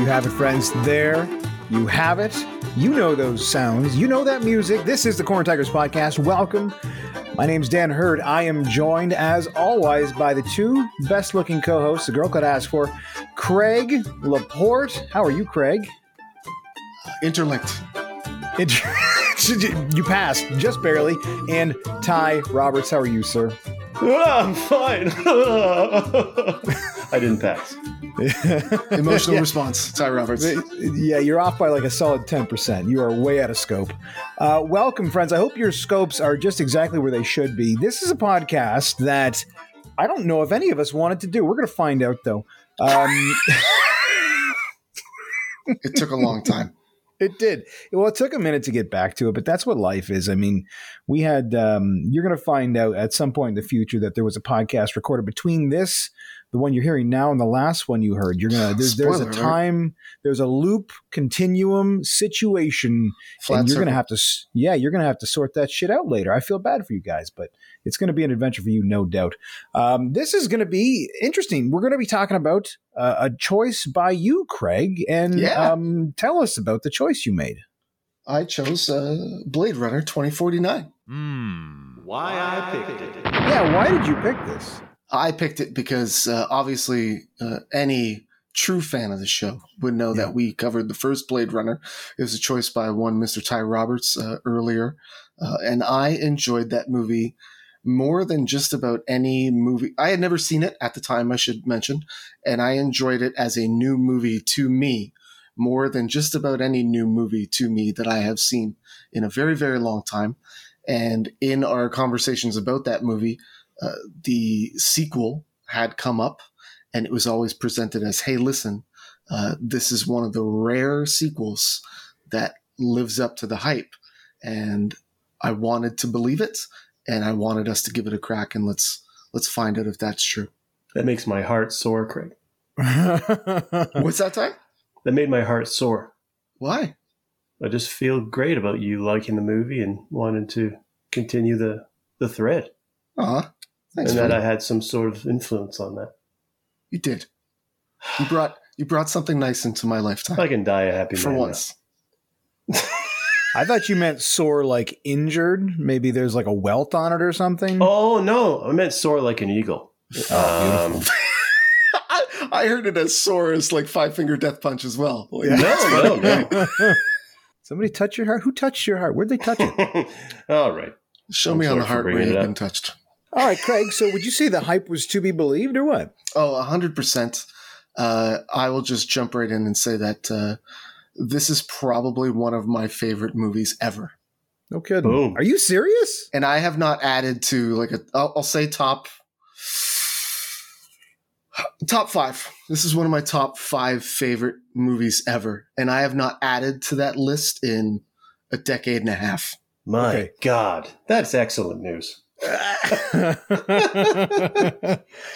you have it, friends. There you have it. You know those sounds. You know that music. This is the Corn Tigers Podcast. Welcome. My name's Dan Hurd. I am joined, as always, by the two best looking co hosts the girl could ask for Craig Laporte. How are you, Craig? Interlinked. you passed just barely. And Tye Roberts. How are you, sir? I'm fine. I didn't pass. Emotional yeah. response, Tye Roberts. Yeah, you're off by like a solid 10%. You are way out of scope. Uh, welcome, friends. I hope your scopes are just exactly where they should be. This is a podcast that I don't know if any of us wanted to do. We're going to find out, though. Um, it took a long time. It did. Well, it took a minute to get back to it, but that's what life is. I mean, we had, um, you're going to find out at some point in the future that there was a podcast recorded between this the one you're hearing now and the last one you heard. You're gonna there's, there's a time there's a loop continuum situation, Flat and you're circle. gonna have to yeah you're gonna have to sort that shit out later. I feel bad for you guys, but it's gonna be an adventure for you, no doubt. Um, this is gonna be interesting. We're gonna be talking about uh, a choice by you, Craig, and yeah. um, tell us about the choice you made. I chose uh, Blade Runner 2049. Hmm. Why I picked it? Yeah, why did you pick this? I picked it because uh, obviously uh, any true fan of the show would know yeah. that we covered the first Blade Runner. It was a choice by one Mr. Tye Roberts uh, earlier, uh, and I enjoyed that movie more than just about any movie. I had never seen it at the time, I should mention, and I enjoyed it as a new movie to me more than just about any new movie to me that I have seen in a very, very long time. And in our conversations about that movie, uh, the sequel had come up and it was always presented as, hey, listen, uh, this is one of the rare sequels that lives up to the hype. And I wanted to believe it and I wanted us to give it a crack and let's let's find out if that's true. That makes my heart sore, Craig. What's that time? That made my heart sore. Why? I just feel great about you liking the movie and wanting to continue the the thread. Uh-huh. Thanks, and that I had some sort of influence on that. You did. You brought you brought something nice into my lifetime. I can die a happy man. for once. I thought you meant sore like injured. Maybe there's like a welt on it or something. Oh no, I meant sore like an eagle. Oh, um, I, I, heard it as sore as like five finger death punch as well. Like, no, no, no. Somebody touch your heart. Who touched your heart? Where'd they touch it? All right. Show I'm me on the heart where you've been touched. All right, Craig. So would you say the hype was to be believed or what? Oh, 100%. Uh, I will just jump right in and say that uh, this is probably one of my favorite movies ever. No kidding. Boom. Are you serious? And I have not added to like a, I'll, I'll say top, top five. This is one of my top five favorite movies ever. And I have not added to that list in a decade and a half. My okay. God, that's excellent news.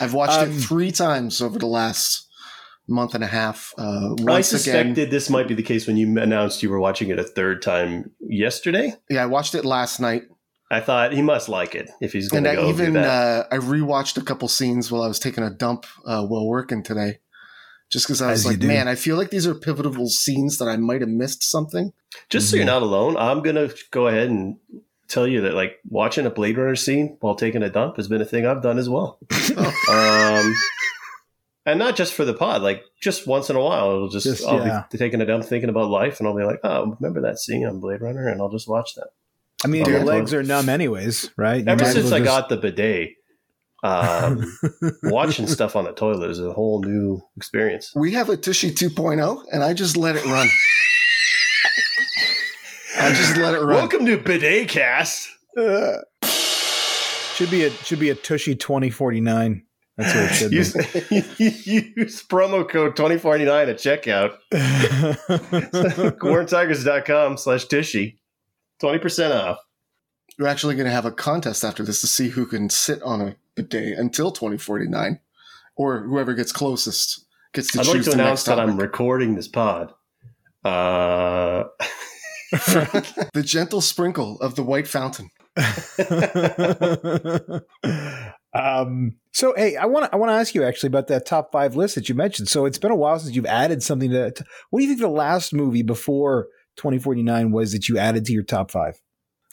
I've watched um, it three times over the last month and a half. Uh, I suspected again, this might be the case when you announced you were watching it a third time yesterday. Yeah, I watched it last night. I thought he must like it if he's going to go. Even do uh, I rewatched a couple scenes while I was taking a dump uh, while working today, just because I was As like, man, I feel like these are pivotal scenes that I might have missed something. Just mm-hmm. so you're not alone, I'm going to go ahead and tell you that like watching a Blade Runner scene while taking a dump has been a thing I've done as well. um, and not just for the pod, like just once in a while, it'll just, just I'll yeah. be taking a dump, thinking about life, and I'll be like, oh, remember that scene on Blade Runner, and I'll just watch that. I mean, your legs are numb, anyways, right? You Ever since I just... got the bidet, um, watching stuff on the toilet is a whole new experience. We have a Tushy 2.0, and I just let it run. I just let it run. Welcome to Bidet Cast. Uh, should be a should be a Tushy twenty forty nine. That's what it should use, be. use promo code 2049 at checkout. corntigers.com slash Tushy. 20% off. We're actually going to have a contest after this to see who can sit on a bidet until 2049 or whoever gets closest gets to I'd choose like to announce that I'm recording this pod. Uh, the gentle sprinkle of the white fountain. Um, so hey, I want to I want to ask you actually about that top five list that you mentioned. So it's been a while since you've added something to. to what do you think the last movie before 2049 was that you added to your top five?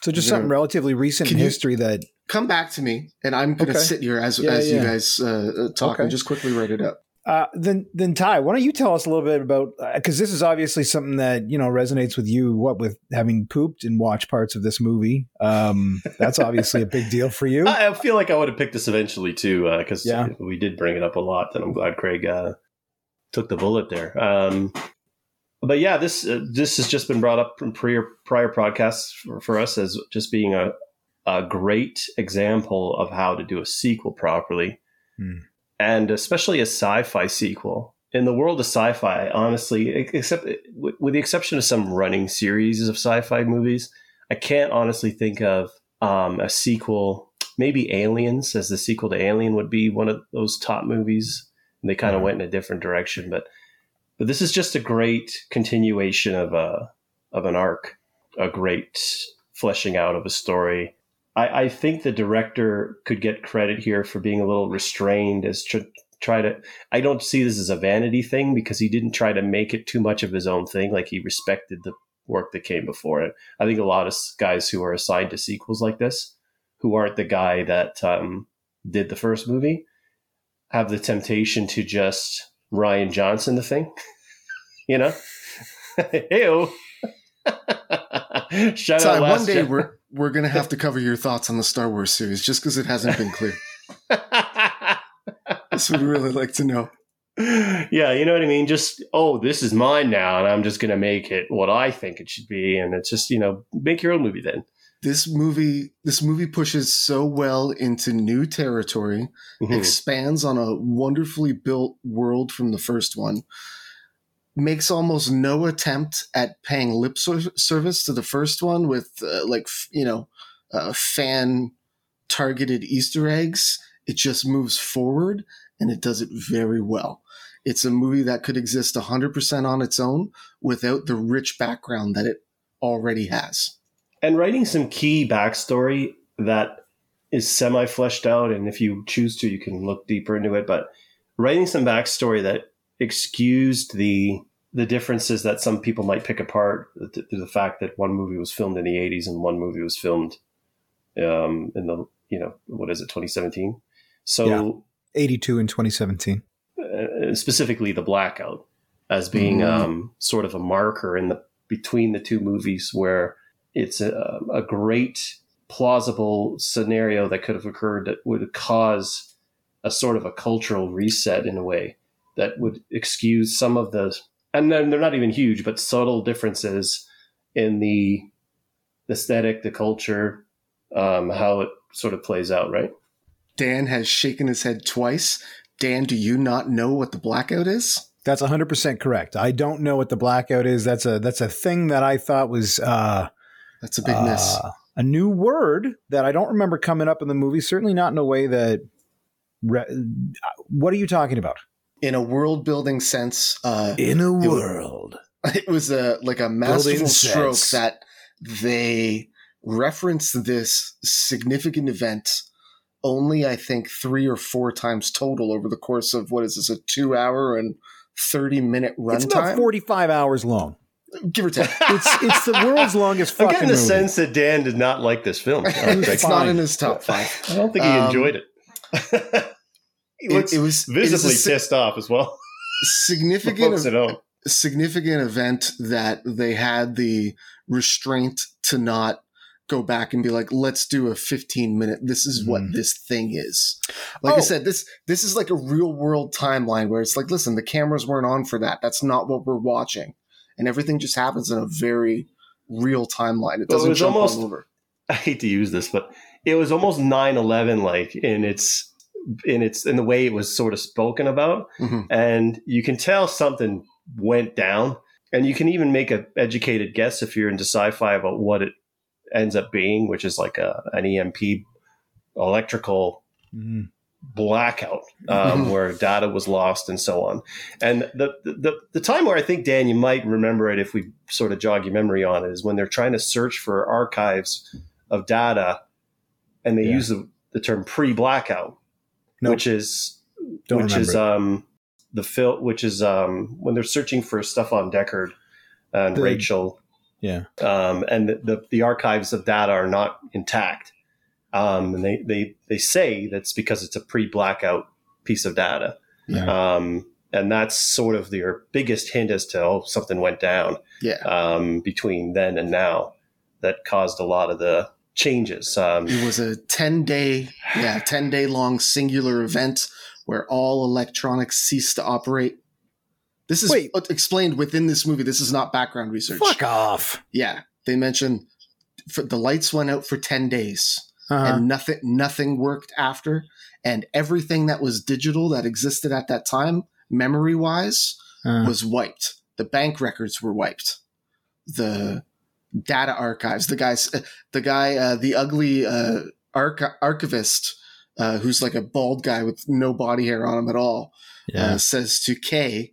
So just Yeah. something relatively recent Can in history that. Come back to me, and I'm going to Okay. sit here as Yeah, as you guys uh, uh, talk Okay. and just quickly write it up. Uh, then, then Tye, why don't you tell us a little bit about because this is obviously something that you know resonates with you. What with having pooped and watched parts of this movie, um, that's obviously a big deal for you. I I feel like I would have picked this eventually too, because Yeah. we did bring it up a lot. And I'm glad Craig uh, took the bullet there. Um, but yeah, this uh, this has just been brought up from prior prior podcasts for, for us as just being a a great example of how to do a sequel properly, Hmm. And especially a sci-fi sequel. In the world of sci-fi, honestly, except with the exception of some running series of sci-fi movies, I can't honestly think of um, a sequel. Maybe Aliens, as the sequel to Alien, would be one of those top movies. And they kind of Mhm. went in a different direction, but but this is just a great continuation of a of an arc, a great fleshing out of a story. I, I think the director could get credit here for being a little restrained as to try to. I don't see this as a vanity thing because he didn't try to make it too much of his own thing. Like he respected the work that came before it. I think a lot of guys who are assigned to sequels like this, who aren't the guy that um, did the first movie, have the temptation to just Rian Johnson the thing. you know, ew. Shout Tye, out one day we're we're going to have to cover your thoughts on the Star Wars series, just because it hasn't been clear. this would really like to know. yeah, you know what I mean? Just, oh, this is mine now, and I'm just going to make it what I think it should be. And it's just, you know, make your own movie then. This movie, this movie pushes so well into new territory, Mhm. expands on a wonderfully built world from the first one, makes almost no attempt at paying lip service to the first one with uh, like you know uh, fan targeted Easter eggs. It just moves forward and it does it very well. It's a movie that could exist 100% on its own without the rich background that it already has. and writing some key backstory that is semi fleshed out. And if you choose to, you can look deeper into it. But writing some backstory that excused the the differences that some people might pick apart through the fact that one movie was filmed in the 80s and one movie was filmed um, in the you know what is it 2017 so Yeah. 82 in 2017. uh, specifically the blackout as being Mhm. um, sort of a marker in the between the two movies where it's a, a great plausible scenario that could have occurred that would cause a sort of a cultural reset in a way that would excuse some of the and then they're not even huge but subtle differences in the aesthetic the culture um, how it sort of plays out right Dan has shaken his head twice. Dan, do you not know what the blackout is? That's 100% correct. I don't know what the blackout is. That's a that's a thing that I thought was uh, That's a big miss. uh, a new word that I don't remember coming up in the movie. Certainly not in a way that. Re- what are you talking about? In a world building sense, uh, In a was- world. it was a like a masterful stroke sense. that they referenced this significant event only I think three or four times total over the course of what is this a two hour and thirty minute It's about runtime, 45 hours long. give or take. It's it's the world's longest i'm fucking getting the movie. sense that dan did not like this film it's not in his top five. I don't think he Um, enjoyed it. It, it was it visibly si- pissed off as well. significant home. significant event that they had the restraint to not go back and be like let's do a 15 minute this is what Mhm. this thing is like i Oh. said this this is like a real world timeline where it's like listen the cameras weren't on for that that's not what we're watching and everything just happens in a very real timeline it doesn't was jump almost- all over I hate to use this, but it was almost 9-11 like in its in its in the way it was sort of spoken about. Mhm. And you can tell something went down. And you can even make an educated guess if you're into sci-fi about what it ends up being, which is like a, an EMP electrical Mhm. blackout um, where data was lost and so on. And the, the the time where I think Dan, you might remember it if we sort of jog your memory on it is when they're trying to search for archives of data, and they Yeah. use the, the term pre-blackout. Nope. which is Don't which remember is um the film which is um when they're searching for stuff on Deckard and The- Rachel Yeah. um, and the, the the archives of data are not intact. Um, and they, they they say that's because it's a pre-blackout piece of data. Yeah. Um, and that's sort of their biggest hint as to oh something went down Yeah. um, between then and now that caused a lot of the changes. Um, It was a 10 day, yeah, 10 day long singular event where all electronics ceased to operate. This is Wait. explained within this movie. This is not background research. Fuck off. Yeah. They mention for, the lights went out for 10 days Uh-huh. and nothing nothing worked after and everything that was digital that existed at that time memory wise Uh, was wiped. The bank records were wiped. The data archives. The guys, the guy, uh, the ugly uh, arch- archivist, uh, who's like a bald guy with no body hair on him at all, yeah. uh, says to K,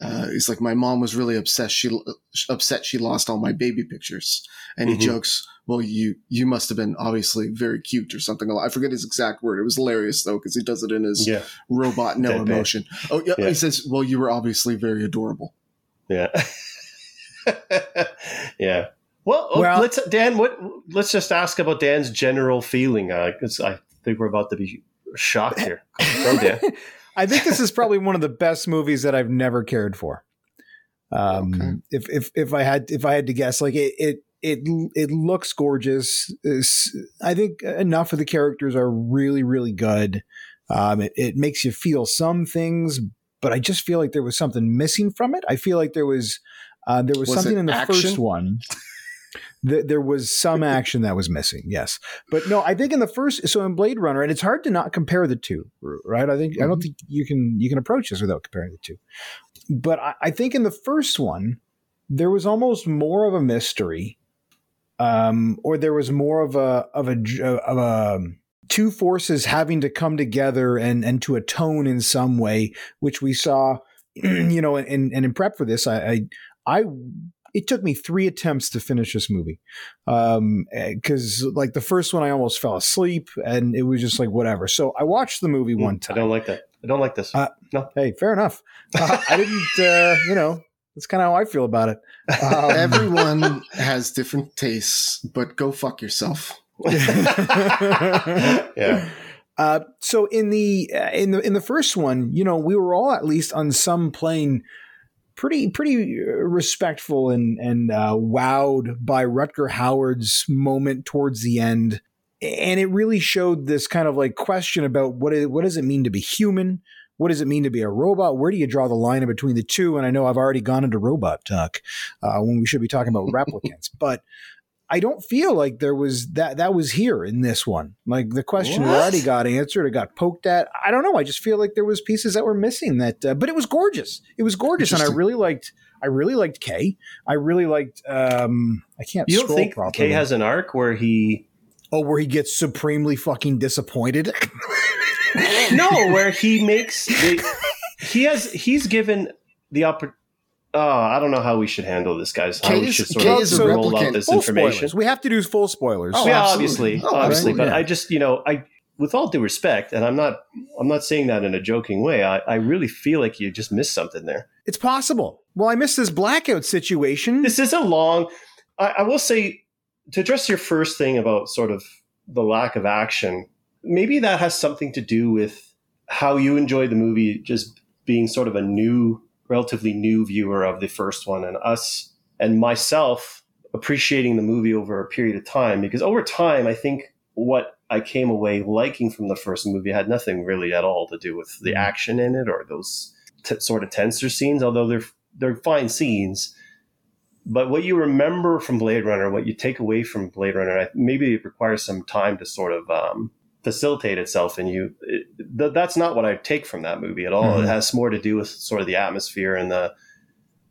uh, he's like, my mom was really obsessed. She upset she lost all my baby pictures, and he Mhm. jokes, "Well, you you must have been obviously very cute or something." I forget his exact word. It was hilarious though because he does it in his yeah, robot no Deadpan. emotion. Oh yeah, Yeah. he says, "Well, you were obviously very adorable." yeah, yeah. Well, oh, Well- let's Dan. What? Let's just ask about Dan's general feeling. Uh, 'cause I think we're about to be shocked here. Go, Dan. I think this is probably one of the best movies that I've never cared for. Um, Okay. if if if I had if I had to guess, like it it it, it looks gorgeous. It's- I think enough of the characters are really really good. Um, it, it makes you feel some things, but I just feel like there was something missing from it. I feel like there was uh, there was, Was something in the action? first one. Th- there was some action that was missing, yes, but no. I think in the first, so in Blade Runner, and it's hard to not compare the two, right? I think I don't mm-hmm. think you can you can approach this without comparing the two. But I, I think in the first one, there was almost more of a mystery, um, or there was more of a of a j- uh, of a um, two forces having to come together and and to atone in some way, which we saw, you know, and and in prep for this, I, I I it took me three attempts to finish this movie um because like the first one i almost fell asleep and it was just like whatever so i watched the movie one time. I don't like that. I don't like this. Uh, hey fair enough uh, i didn't uh you know that's kind of how i feel about it um, Everyone has different tastes, but go fuck yourself. yeah. Uh, so in the uh, in the in the first one, you know, we were all at least on some plane pretty pretty uh, respectful and and uh, wowed by Rutger Hauer's moment towards the end, and it really showed this kind of like question about what is, what does it mean to be human. What does it mean to be a robot? Where do you draw the line in between the two? And I know I've already gone into robot talk uh, when we should be talking about replicants, but I don't feel like there was that that was here in this one. Like the question What? already got answered, it got poked at. I don't know. I just feel like there was pieces that were missing. That, uh, but it was gorgeous. It was gorgeous, and I really liked. I really liked K. I really liked. um I can't. You don't scroll think properly. K has an arc where he Oh, where he gets supremely fucking disappointed. no, where he makes the, he has he's given the opportunity. Oh, I don't know how we should handle this, guys. How we should sort K of roll out this full information. spoilers. We have to do full spoilers. Oh, yeah, absolutely. obviously, Oh, obviously, but yeah. I just you know I with all due respect, and I'm not I'm not saying that in a joking way. I, I really feel like you just missed something there. It's possible. Well, I missed this blackout situation. This is a long. I, I will say to address your first thing about sort of the lack of action. Maybe that has something to do with how you enjoyed the movie, just being sort of a new, relatively new viewer of the first one, and us and myself appreciating the movie over a period of time. Because over time, I think what I came away liking from the first movie had nothing really at all to do with the action in it or those t- sort of tenser scenes, although they're they're fine scenes. But what you remember from Blade Runner, what you take away from Blade Runner, maybe it requires some time to sort of um, facilitate itself in you. It, th- that's not what I take from that movie at all. Mhm. It has more to do with sort of the atmosphere and the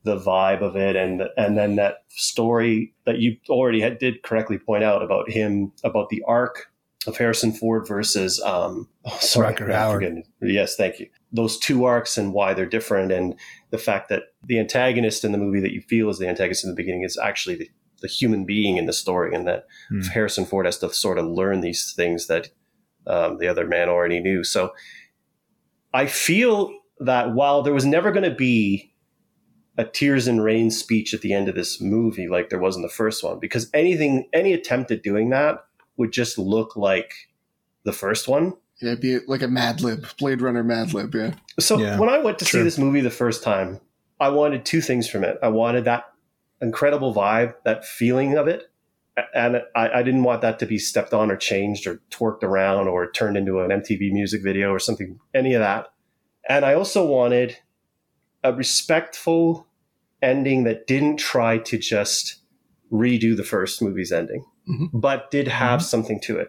the vibe of it, and and then that story that you already had, did correctly point out about him about the arc of Harrison Ford versus um, oh, sorry, Rutger I'm Hauer. forgetting. Yes, thank you. Those two arcs and why they're different, and the fact that the antagonist in the movie that you feel is the antagonist in the beginning is actually the, the human being in the story, and that Hmm. Harrison Ford has to sort of learn these things that um, the other man already knew. So I feel that while there was never going to be a tears and rain speech at the end of this movie like there was in the first one, because anything, any attempt at doing that would just look like the first one. Yeah, it'd be like a Mad Lib, Blade Runner Mad Lib. Yeah. So Yeah, when I went to true. see this movie the first time, I wanted two things from it. I wanted that incredible vibe, that feeling of it. And I, I didn't want that to be stepped on or changed or twerked around or turned into an MTV music video or something, any of that. And I also wanted a respectful ending that didn't try to just redo the first movie's ending, Mhm. but did have something to it.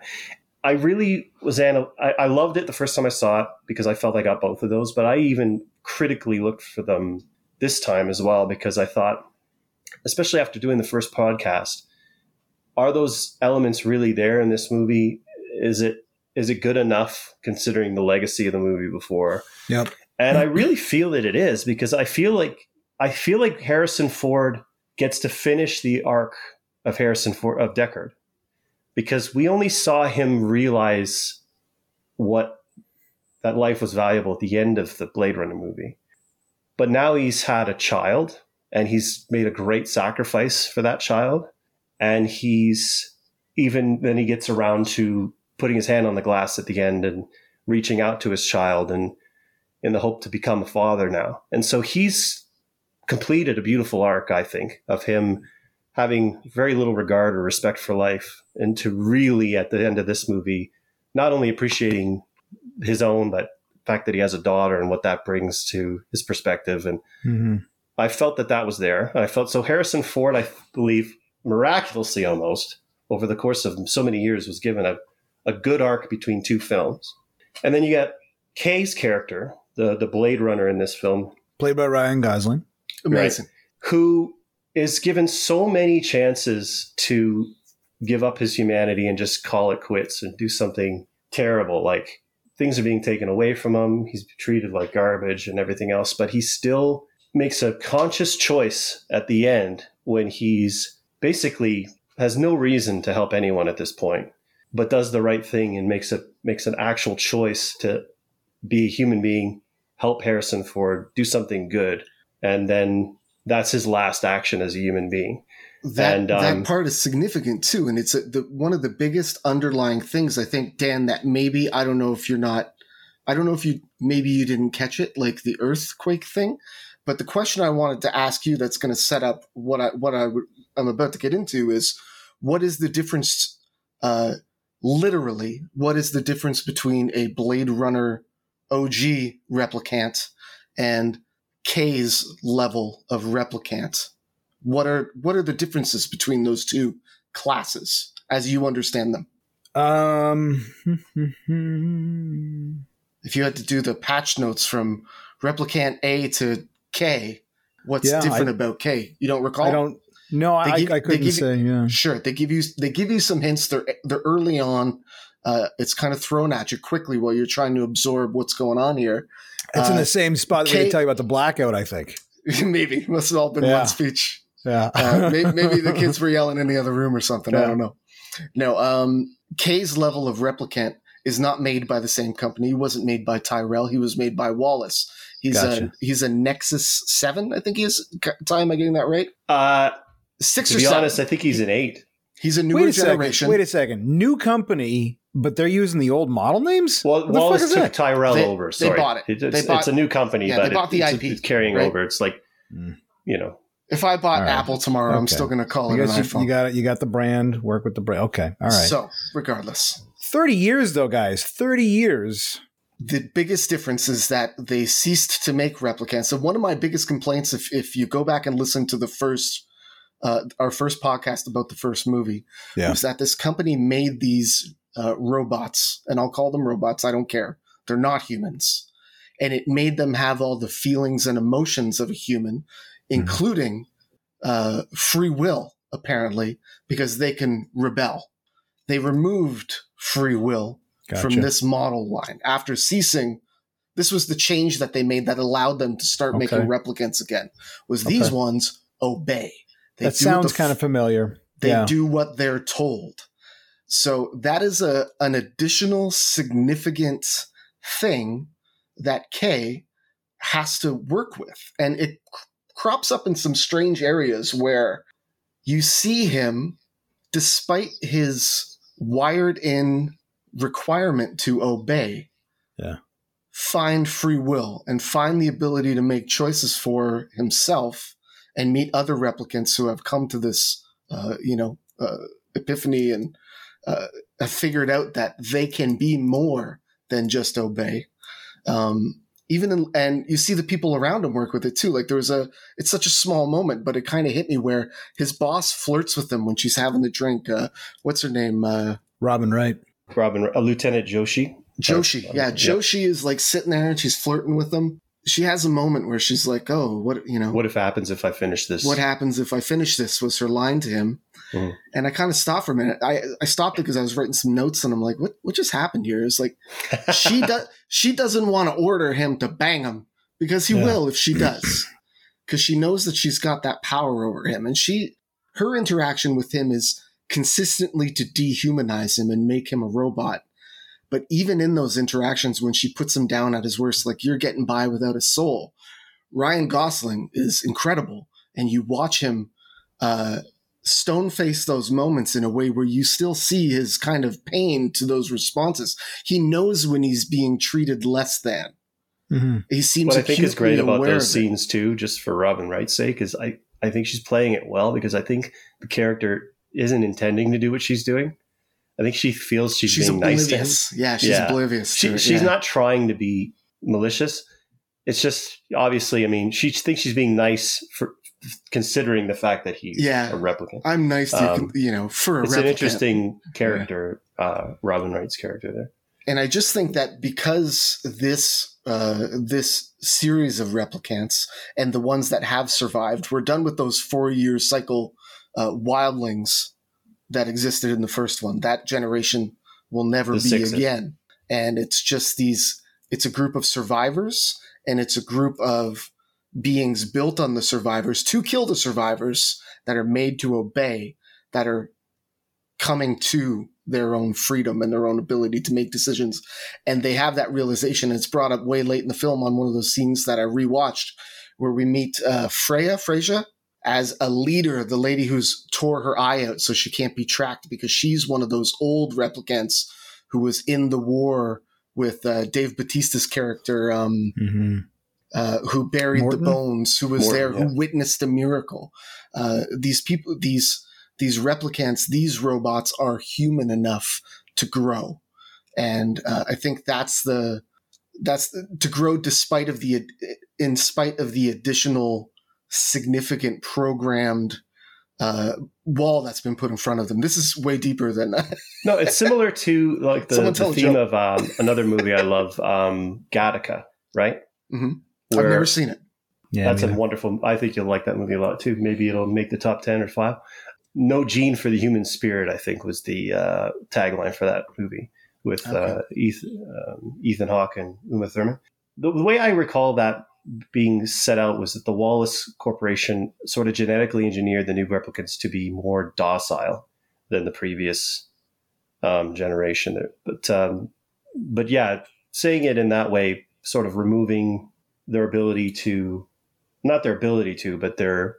I really was anal- I, I loved it the first time I saw it because I felt I got both of those, but I even critically looked for them this time as well because I thought, especially after doing the first podcast, are those elements really there in this movie? Is it is it good enough considering the legacy of the movie before? Yep. And I really feel that it is because I feel like I feel like Harrison Ford gets to finish the arc of Harrison Ford of Deckard because we only saw him realize what that life was valuable at the end of the Blade Runner movie. But now he's had a child and he's made a great sacrifice for that child. And he's even then he gets around to putting his hand on the glass at the end and reaching out to his child and in the hope to become a father now. And so he's completed a beautiful arc, I think, of him having very little regard or respect for life and to really at the end of this movie not only appreciating his own but the fact that he has a daughter and what that brings to his perspective and hmm I felt that that was there. I felt so Harrison Ford, I believe, miraculously almost over the course of so many years was given a, a good arc between two films. And then you get K's character, the, the Blade Runner in this film, Played by Ryan Gosling. Amazing. who is given so many chances to give up his humanity and just call it quits and do something terrible. Like things are being taken away from him. He's treated like garbage and everything else, but he still makes a conscious choice at the end when he's basically has no reason to help anyone at this point, but does the right thing and makes a makes an actual choice to be a human being, help Harrison Ford, do something good, and then that's his last action as a human being. That And, um, that part is significant too, and it's a, the, one of the biggest underlying things I think, Dan. That maybe I don't know if you're not, I don't know if you maybe you didn't catch it, like the earthquake thing. But the question I wanted to ask you, that's going to set up what I what I would, I'm about to get into is, what is the difference? Uh, literally, what is the difference between a Blade Runner OG replicant and K's level of replicant? What are what are the differences between those two classes as you understand them? Um, If you had to do the patch notes from replicant A to K, what's Yeah, different I- about K? You don't recall? I don't. No, I, give- I they couldn't you- say. Yeah. Sure, they give you they give you some hints. They're they're early on. Uh, it's kind of thrown at you quickly while you're trying to absorb what's going on here. It's in Uh, the same spot that we Kate- tell you about the blackout. I think. maybe it must have all been Yeah. one speech. Yeah. Uh, maybe, maybe the kids were yelling in the other room or something. I don't know. No, um, K's level of replicant is not made by the same company. He wasn't made by Tyrell. He was made by Wallace. He's Gotcha. a he's a Nexus Seven, I think he is. Tye, am I getting that right? Uh, Six to or be seven. honest, I think he's an eight. he's a newer wait a generation. second. Wait a second. New company, but they're using the old model names. Well, What the fuck Wallace is took that? Tyrell They- over. they bought it. It's, They bought- it's a new company, yeah, but they bought the it's, IP, it's carrying right? over. It's like, Mm. you know, if I bought All right. Apple tomorrow, I'm still going to call I it an you, iPhone. you got it. You got the brand. Work with the brand. Okay. All right. So, regardless, Thirty years though, guys. Thirty years. The biggest difference is that they ceased to make replicants. So one of my biggest complaints, if if you go back and listen to the first uh, our first podcast about the first movie, Yeah. was that this company made these uh, robots, and I'll call them robots. I don't care. They're not humans, and it made them have all the feelings and emotions of a human, including uh, free will, apparently, because they can rebel. They removed free will Gotcha. from this model line after ceasing this was the change that they made that allowed them to start making replicants again was these ones obey they that sounds the kind of familiar. they yeah. do what they're told so that is a an additional significant thing that K has to work with. And it crops up in some strange areas where you see him, despite his wired in requirement to obey, Yeah. find free will and find the ability to make choices for himself and meet other replicants who have come to this, uh, you know, uh, epiphany and uh, have figured out that they can be more than just obey. Um, even in, and you see the people around him work with it too. Like there was a, it's such a small moment, but it kind of hit me where his boss flirts with him when she's having the drink. Uh, what's her name? Uh, Robin Wright. Robin, uh, Lieutenant Joshi. Joshi. Uh, Yeah, yeah. Joshi is like sitting there and she's flirting with him. She has a moment where she's like, "Oh, what you know? What if happens if I finish this? what happens if I finish this was her line to him. Mhm. And I kind of stopped for a minute. I, I stopped it because I was writing some notes and I'm like, what what just happened here? It's like she does she doesn't want to order him to bang him because he Yeah. will if she does. Because she knows that she's got that power over him. And she her interaction with him is consistently to dehumanize him and make him a robot. But even in those interactions, when she puts him down at his worst, like you're getting by without a soul, Ryan Gosling is incredible. And you watch him uh, stone face those moments in a way where you still see his kind of pain to those responses. He knows when he's being treated less than. Mm-hmm. He seems what I think is great acutely about aware those scenes too, just for Robin Wright's sake, is I, I think she's playing it well because I think the character isn't intending to do what she's doing. I think she feels she's, She's being nice to him. yeah, she's Yeah. oblivious. She, she's yeah. not trying to be malicious. It's just obviously, I mean, she thinks she's being nice for considering the fact that he's Yeah. a replicant. I'm nice to Um, you know for a It's an interesting character, uh, Robin Wright's character there. and I just think that because this uh, this series of replicants and the ones that have survived, we're done with those four year cycle uh, wildlings that existed in the first one. That generation will never The be again, and it's just these. It's a group of survivors, and it's a group of beings built on the survivors to kill the survivors that are made to obey, that are coming to their own freedom and their own ability to make decisions. And they have that realization. It's brought up way late in the film on one of those scenes that I rewatched where we meet uh, Freya, Freyja, as a leader, the lady who's tore her eye out so she can't be tracked because she's one of those old replicants who was in the war with uh, Dave Bautista's character, um, Mm-hmm. uh, who buried Morton? the bones, who was Morton, there, yeah. who witnessed a miracle. Uh, these people, these these replicants, these robots are human enough to grow, and uh, I think that's the that's the, to grow despite of the in spite of the additional significant programmed uh, wall that's been put in front of them. This is way deeper than No, it's similar to like the, the theme of um, another movie I love, um, Gattaca, right? Mm-hmm. I've never seen it. Yeah, that's a wonderful. I think you'll like that movie a lot too. Maybe it'll make the top ten or five. No gene for the human spirit, I think, was the uh, tagline for that movie with uh, Okay. Ethan, um, Ethan Hawke and Uma Thurman. The, the way I recall that being set out was that the Wallace Corporation sort of genetically engineered the new replicants to be more docile than the previous um, generation. But um, but yeah, saying it in that way, sort of removing their ability to, not their ability to, but their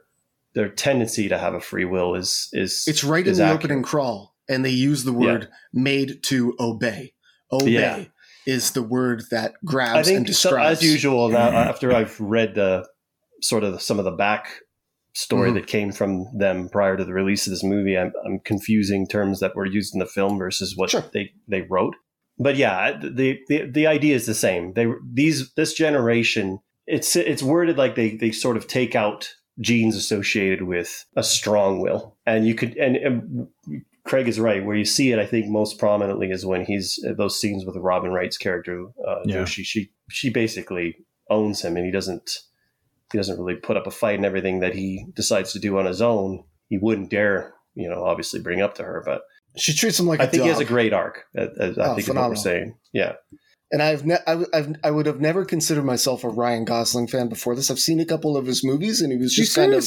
their tendency to have a free will is is It's right in is the accurate. opening crawl, and they use the word "made to obey." Obey Yeah. Is the word that grabs I and think so, describes. as usual now after I've read the sort of some of the back story Mhm. that came from them prior to the release of this movie, I'm, I'm confusing terms that were used in the film versus what Sure. they they wrote. But yeah, the, the the idea is the same. They these this generation it's it's worded like they they sort of take out genes associated with a strong will, and you could and, and Craig is right. Where you see it, I think most prominently is when he's those scenes with Robin Wright's character uh, Yeah. Joshi. She she basically owns him, and he doesn't he doesn't really put up a fight and everything that he decides to do on his own. He wouldn't dare, you know, obviously bring up to her. But she treats him like I think he has a great arc. uh, uh, I Oh, think what we're saying. Yeah, And I've, ne- I, I've I would have never considered myself a Ryan Gosling fan before this. I've seen a couple of his movies, and he was You just kind of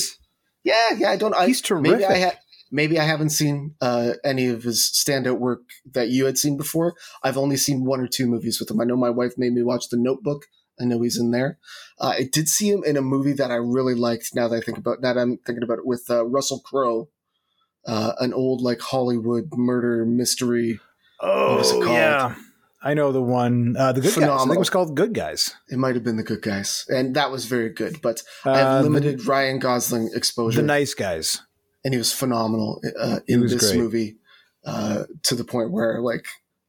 yeah, yeah. I don't. I, He's maybe I terrific. had maybe I haven't seen uh, any of his standout work that you had seen before. I've only seen one or two movies with him. I know my wife made me watch The Notebook. I know he's in there. Uh, I did see him in a movie that I really liked. Now that I think about, now that I'm thinking about it, with uh, Russell Crowe, uh, an old like Hollywood murder mystery. Oh, was it called? yeah. I know the one, uh, the good guys. I think Phenomenal. it was called Good Guys. It might have been The Good Guys, and that was very good. But I have Uh, limited Ryan Gosling exposure. The Nice Guys. And he was phenomenal uh, in was this great. movie uh, to the point where like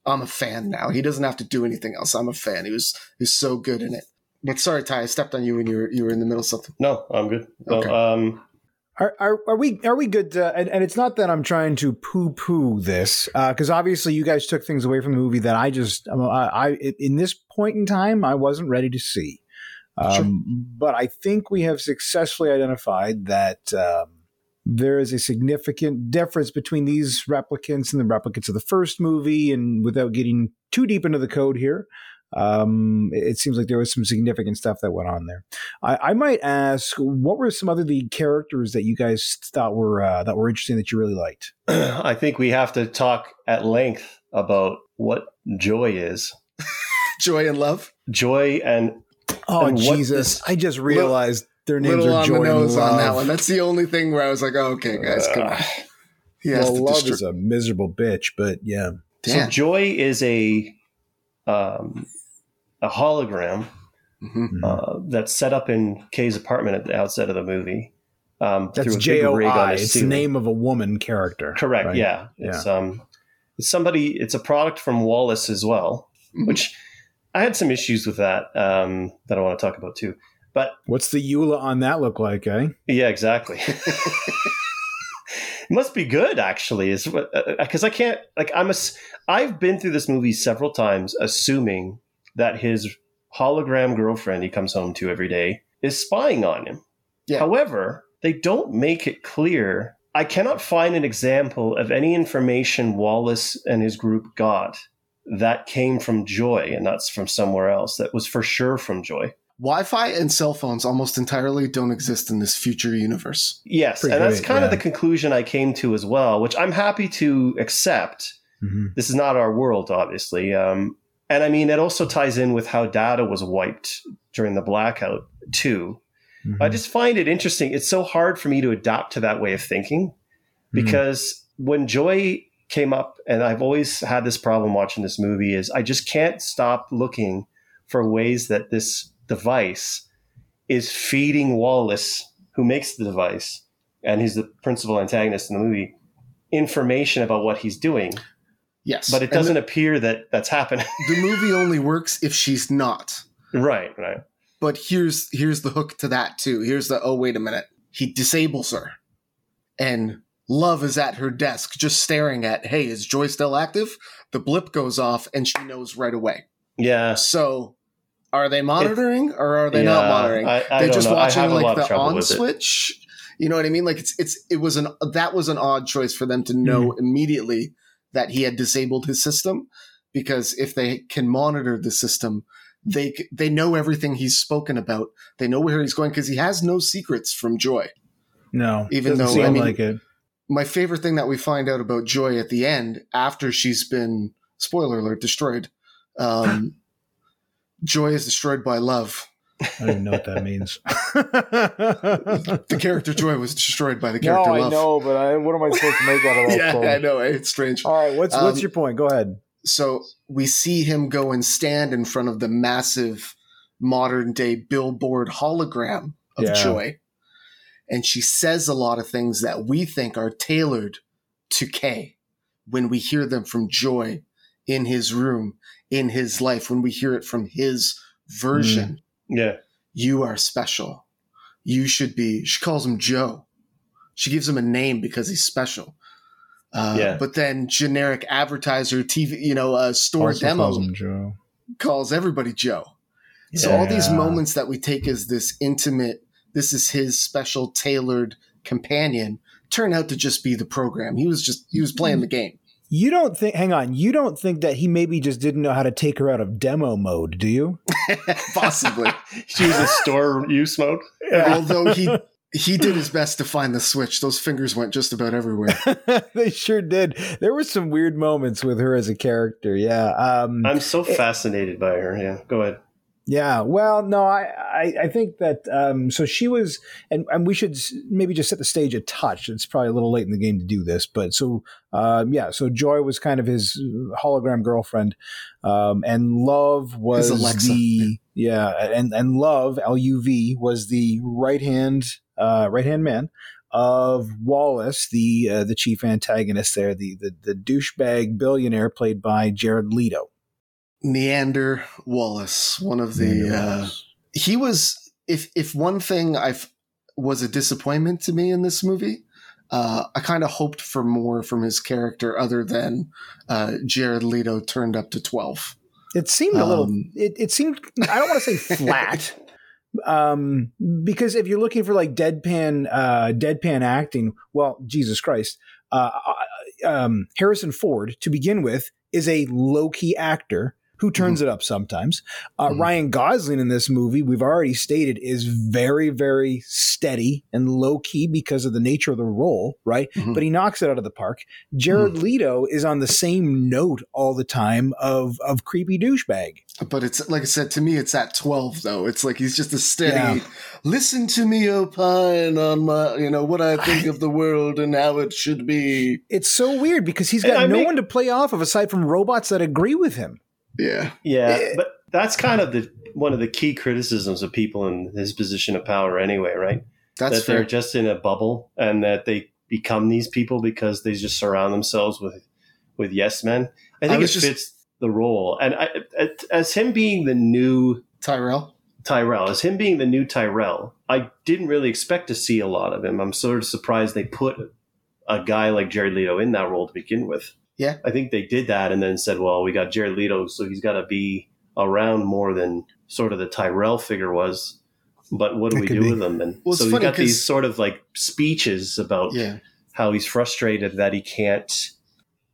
I'm a fan now. He doesn't have to do anything else. I'm a fan. He was he's so good in it. But sorry, Tye, I stepped on you when you were you were in the middle of something. No, I'm good. No, Okay. um, Are, are, are we are we good? Uh, and, and it's not that I'm trying to poo poo this because obviously you guys took things away from the movie that I just um, I, I in this point in time I wasn't ready to see. Um, But I think we have successfully identified that um, there is a significant difference between these replicants and the replicants of the first movie. And without getting too deep into the code here, um, it, it seems like there was some significant stuff that went on there. I, I might ask, what were some other the characters that you guys thought were uh, that were interesting that you really liked? I think we have to talk at length about what joy is. Joy and love, Joy and Oh And what Jesus! is- I just realized their names little are on Joy the nose and Love. on that one. That's the only thing where I was like, oh, okay, guys, come on. He has well, to Love destroy- is a miserable bitch, but yeah. so joy is a um, a hologram Mhm. uh, that's set up in K's apartment at the outset of the movie. Um, That's through a big J O rig on I. his It's the name of a woman character. Correct. right? Yeah. It's um, it's somebody. It's a product from Wallace as well, Mhm. which I had some issues with that um, that I want to talk about too. But What's the Eula on that look like, eh? yeah, exactly. it must be good, actually, is because I can't like I'm a. s- I've been through this movie several times, assuming that his hologram girlfriend he comes home to every day is spying on him. Yeah. However, they don't make it clear. I cannot find an example of any information Wallace and his group got that came from Joy and not from somewhere else. That was for sure from Joy. Wi-Fi and cell phones almost entirely don't exist in this future universe. Yes, Pretty and that's great, kind of the conclusion I came to as well, which I'm happy to accept. Mhm. This is not our world, obviously. Um, and I mean, it also ties in with how data was wiped during the blackout, too. Mhm. I just find it interesting. It's so hard for me to adapt to that way of thinking because when Joy came up, and I've always had this problem watching this movie, is I just can't stop looking for ways that this device is feeding Wallace, who makes the device, and he's the principal antagonist in the movie, information about what he's doing. Yes, But it doesn't appear that that's happening. The, the movie only works if she's not. right, right. But here's here's the hook to that too. Here's the oh wait a minute. He disables her, and Love is at her desk just staring at. Hey, is Joy still active? The blip goes off, and she knows right away. Yeah. So, are they monitoring or are they not monitoring? I, I They're just know. Watching have a lot like the on switch. You know what I mean? Like it's it's it was an that was an odd choice for them to know Mm-hmm. immediately that he had disabled his system because if they can monitor the system, they they know everything he's spoken about. They know where he's going because he has no secrets from Joy. No, Even though, I mean- like it. My favorite thing that we find out about Joy at the end after she's been spoiler alert destroyed. Um, Joy is destroyed by love. I don't even know what that means. The character Joy was destroyed by the no, character I Love. know, but I, what am I supposed to make out of that? yeah, quote? I know. eh? It's strange. All right, what's what's Um, your point? Go ahead. So we see him go and stand in front of the massive modern day billboard hologram of Yeah. Joy. And she says a lot of things that we think are tailored to K when we hear them from Joy in his room, in his life, when we hear it from his version. Yeah. You are special. You should be. She calls him Joe. She gives him a name because he's special. Uh, Yeah. But then generic advertiser, TV, you know, uh, store Also demo calls him Joe. calls everybody Joe. So all these moments that we take as this intimate, this is his special tailored companion, turn out to just be the program. He was just he was playing the game. You don't think? Hang on. You don't think that he maybe just didn't know how to take her out of demo mode? Do you? Possibly. She was in store use mode. Although he he did his best to find the switch. Those fingers went just about everywhere. they sure did. There were some weird moments with her as a character. Yeah. Um, I'm so fascinated by her. Yeah, go ahead. Yeah, well, no, I, I, I think that um, so she was, and, and we should maybe just set the stage a touch. It's probably a little late in the game to do this, but so um, yeah, so Joi was kind of his hologram girlfriend, um, and Luv was the yeah, and and Luv L U V was the right hand uh, right hand man of Wallace, the uh, the chief antagonist there, the the, the douchebag billionaire played by Jared Leto. Niander Wallace, one of the uh, he was if if one thing I was a disappointment to me in this movie, uh, I kind of hoped for more from his character other than uh, Jared Leto turned up to twelve. It seemed a little. Um, it, it seemed. I don't want to say flat. um because if you're looking for like deadpan uh deadpan acting well jesus christ uh, uh um harrison ford to begin with is a low-key actor who turns mm-hmm. it up sometimes. Uh, mm-hmm. Ryan Gosling in this movie, we've already stated, is very, very steady and low key because of the nature of the role, right? Mm-hmm. But he knocks it out of the park. Jared mm-hmm. Leto is on the same note all the time of of creepy douchebag. But it's like I said to me, it's at twelve though. It's like he's just a steady. Yeah. Listen to me opine on my, you know, what I think of the world and how it should be. It's so weird because he's got no make- one to play off of aside from robots that agree with him. Yeah. Yeah, but that's kind of the one of the key criticisms of people in his position of power anyway, right? That's that fair. they're just in a bubble and that they become these people because they just surround themselves with with yes men. I think I it just, fits the role. And I, as him being the new Tyrell, Tyrell, as him being the new Tyrell, I didn't really expect to see a lot of him. I'm sort of surprised they put a guy like Jared Leto in that role to begin with. Yeah. I think they did that and then said, well, we got Jared Leto, so he's got to be around more than sort of the Tyrell figure was. But what do that we do be. with him? And well, so we got these sort of like speeches about yeah. how he's frustrated that he can't.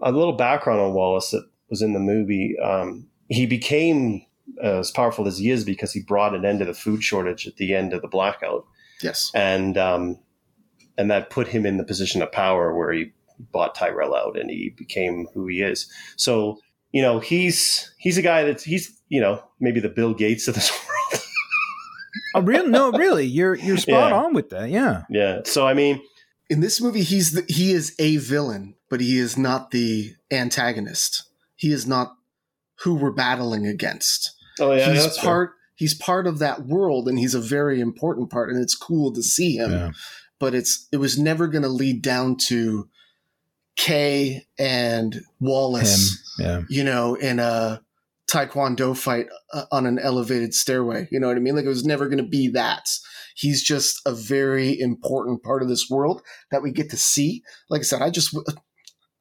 A little background on Wallace that was in the movie. Um, he became uh, as powerful as he is because he brought an end to the food shortage at the end of the blackout. Yes, and um, and that put him in the position of power where he bought Tyrell out and he became who he is. So, you know, he's he's a guy that's he's, you know, maybe the Bill Gates of this world. oh, real? No, really. You're you're spot yeah. on with that. Yeah. Yeah. So I mean, in this movie he's the, he is a villain, but he is not the antagonist. He is not who we're battling against. Oh yeah, he's part fair. he's part of that world and he's a very important part and it's cool to see him. Yeah. But it's it was never going to lead down to K and Wallace, Him, yeah. you know, in a taekwondo fight uh, on an elevated stairway. You know what I mean? Like it was never going to be that. He's just a very important part of this world that we get to see. Like I said, I just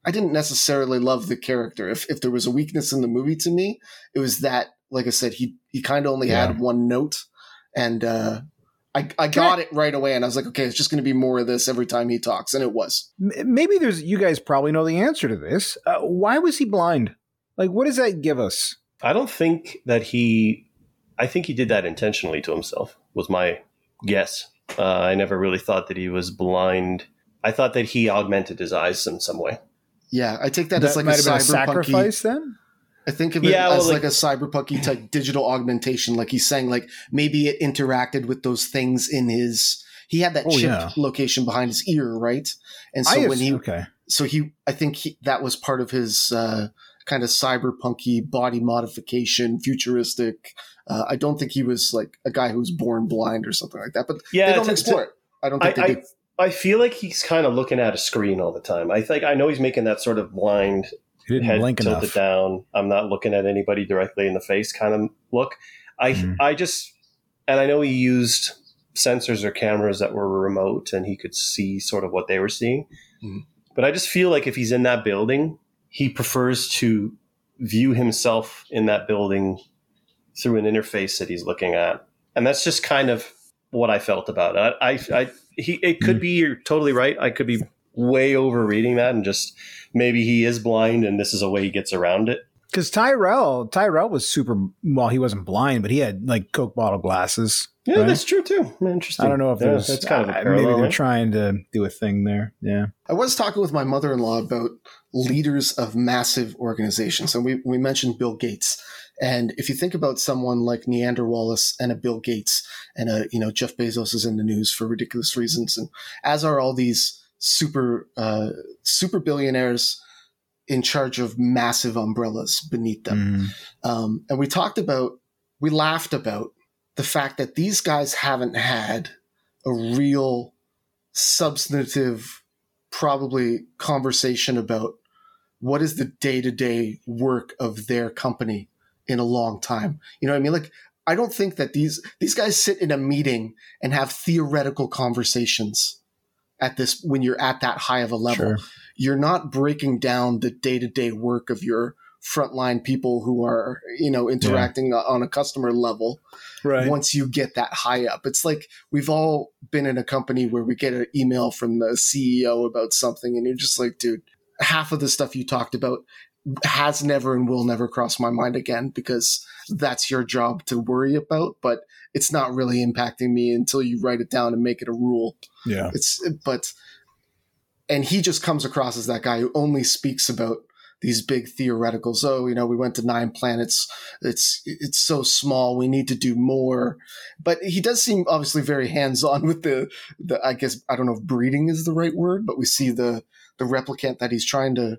I didn't necessarily love the character. If if there was a weakness in the movie to me, it was that. Like I said, he he kind of only yeah. had one note, and uh, I, I got it right away and I was like, okay, it's just going to be more of this every time he talks. And it was. Maybe there's, you guys probably know the answer to this. Uh, why was he blind? Like, what does that give us? I don't think that he, I think he did that intentionally to himself, was my guess. Uh, I never really thought that he was blind. I thought that he augmented his eyes in some way. Yeah, I take that, that as like a cyber sacrifice then? I think of it yeah, as well, like, like, a cyberpunky type digital augmentation. Like he's saying, like maybe it interacted with those things in his. He had that oh, chip yeah. location behind his ear, right? And so I when he, okay, so he, I think he, that was part of his uh, kind of cyberpunky body modification, futuristic. Uh, I don't think he was like a guy who was born blind or something like that. But yeah, they don't explore it. I don't think I, they do. I feel like he's kind of looking at a screen all the time. I think I know he's making that sort of blind he didn't head blink tilted enough. down. I'm not looking at anybody directly in the face kind of look. I mm-hmm. I just and I know he used sensors or cameras that were remote and he could see sort of what they were seeing. Mm-hmm. But I just feel like if he's in that building, he prefers to view himself in that building through an interface that he's looking at. And that's just kind of what I felt about it. I, I, I he, it could mm-hmm. be you're totally right. I could be way over reading that and just maybe he is blind and this is a way he gets around it. Because Tyrell, Tyrell was super. Well, he wasn't blind, but he had like Coke bottle glasses. Yeah, right? that's true too. Interesting. I don't know if Yeah, there's that's kind of a parallel. maybe they're right? trying to do a thing there. Yeah. I was talking with my mother in law about leaders of massive organizations, and we, we mentioned Bill Gates. And if you think about someone like Niander Wallace and a Bill Gates, and a you know Jeff Bezos is in the news for ridiculous reasons, and as are all these super uh, super billionaires in charge of massive umbrellas beneath them. Mhm. Um, and we talked about, we laughed about the fact that these guys haven't had a real substantive, probably conversation about what is the day to day work of their company in a long time. You know what I mean? Like, I don't think that these these guys sit in a meeting and have theoretical conversations at this when you're at that high of a level Sure. you're not breaking down the day-to-day work of your frontline people who are you know interacting on a customer level Right. once you get that high up it's like we've all been in a company where we get an email from the ceo about something and you're just like dude half of the stuff you talked about has never and will never cross my mind again because that's your job to worry about but it's not really impacting me until you write it down and make it a rule yeah. it's but and he just comes across as that guy who only speaks about these big theoreticals. Oh, you know, we went to nine planets. It's it's so small. We need to do more. But he does seem obviously very hands on with the the. I guess I don't know if breeding is the right word, but we see the the replicant that he's trying to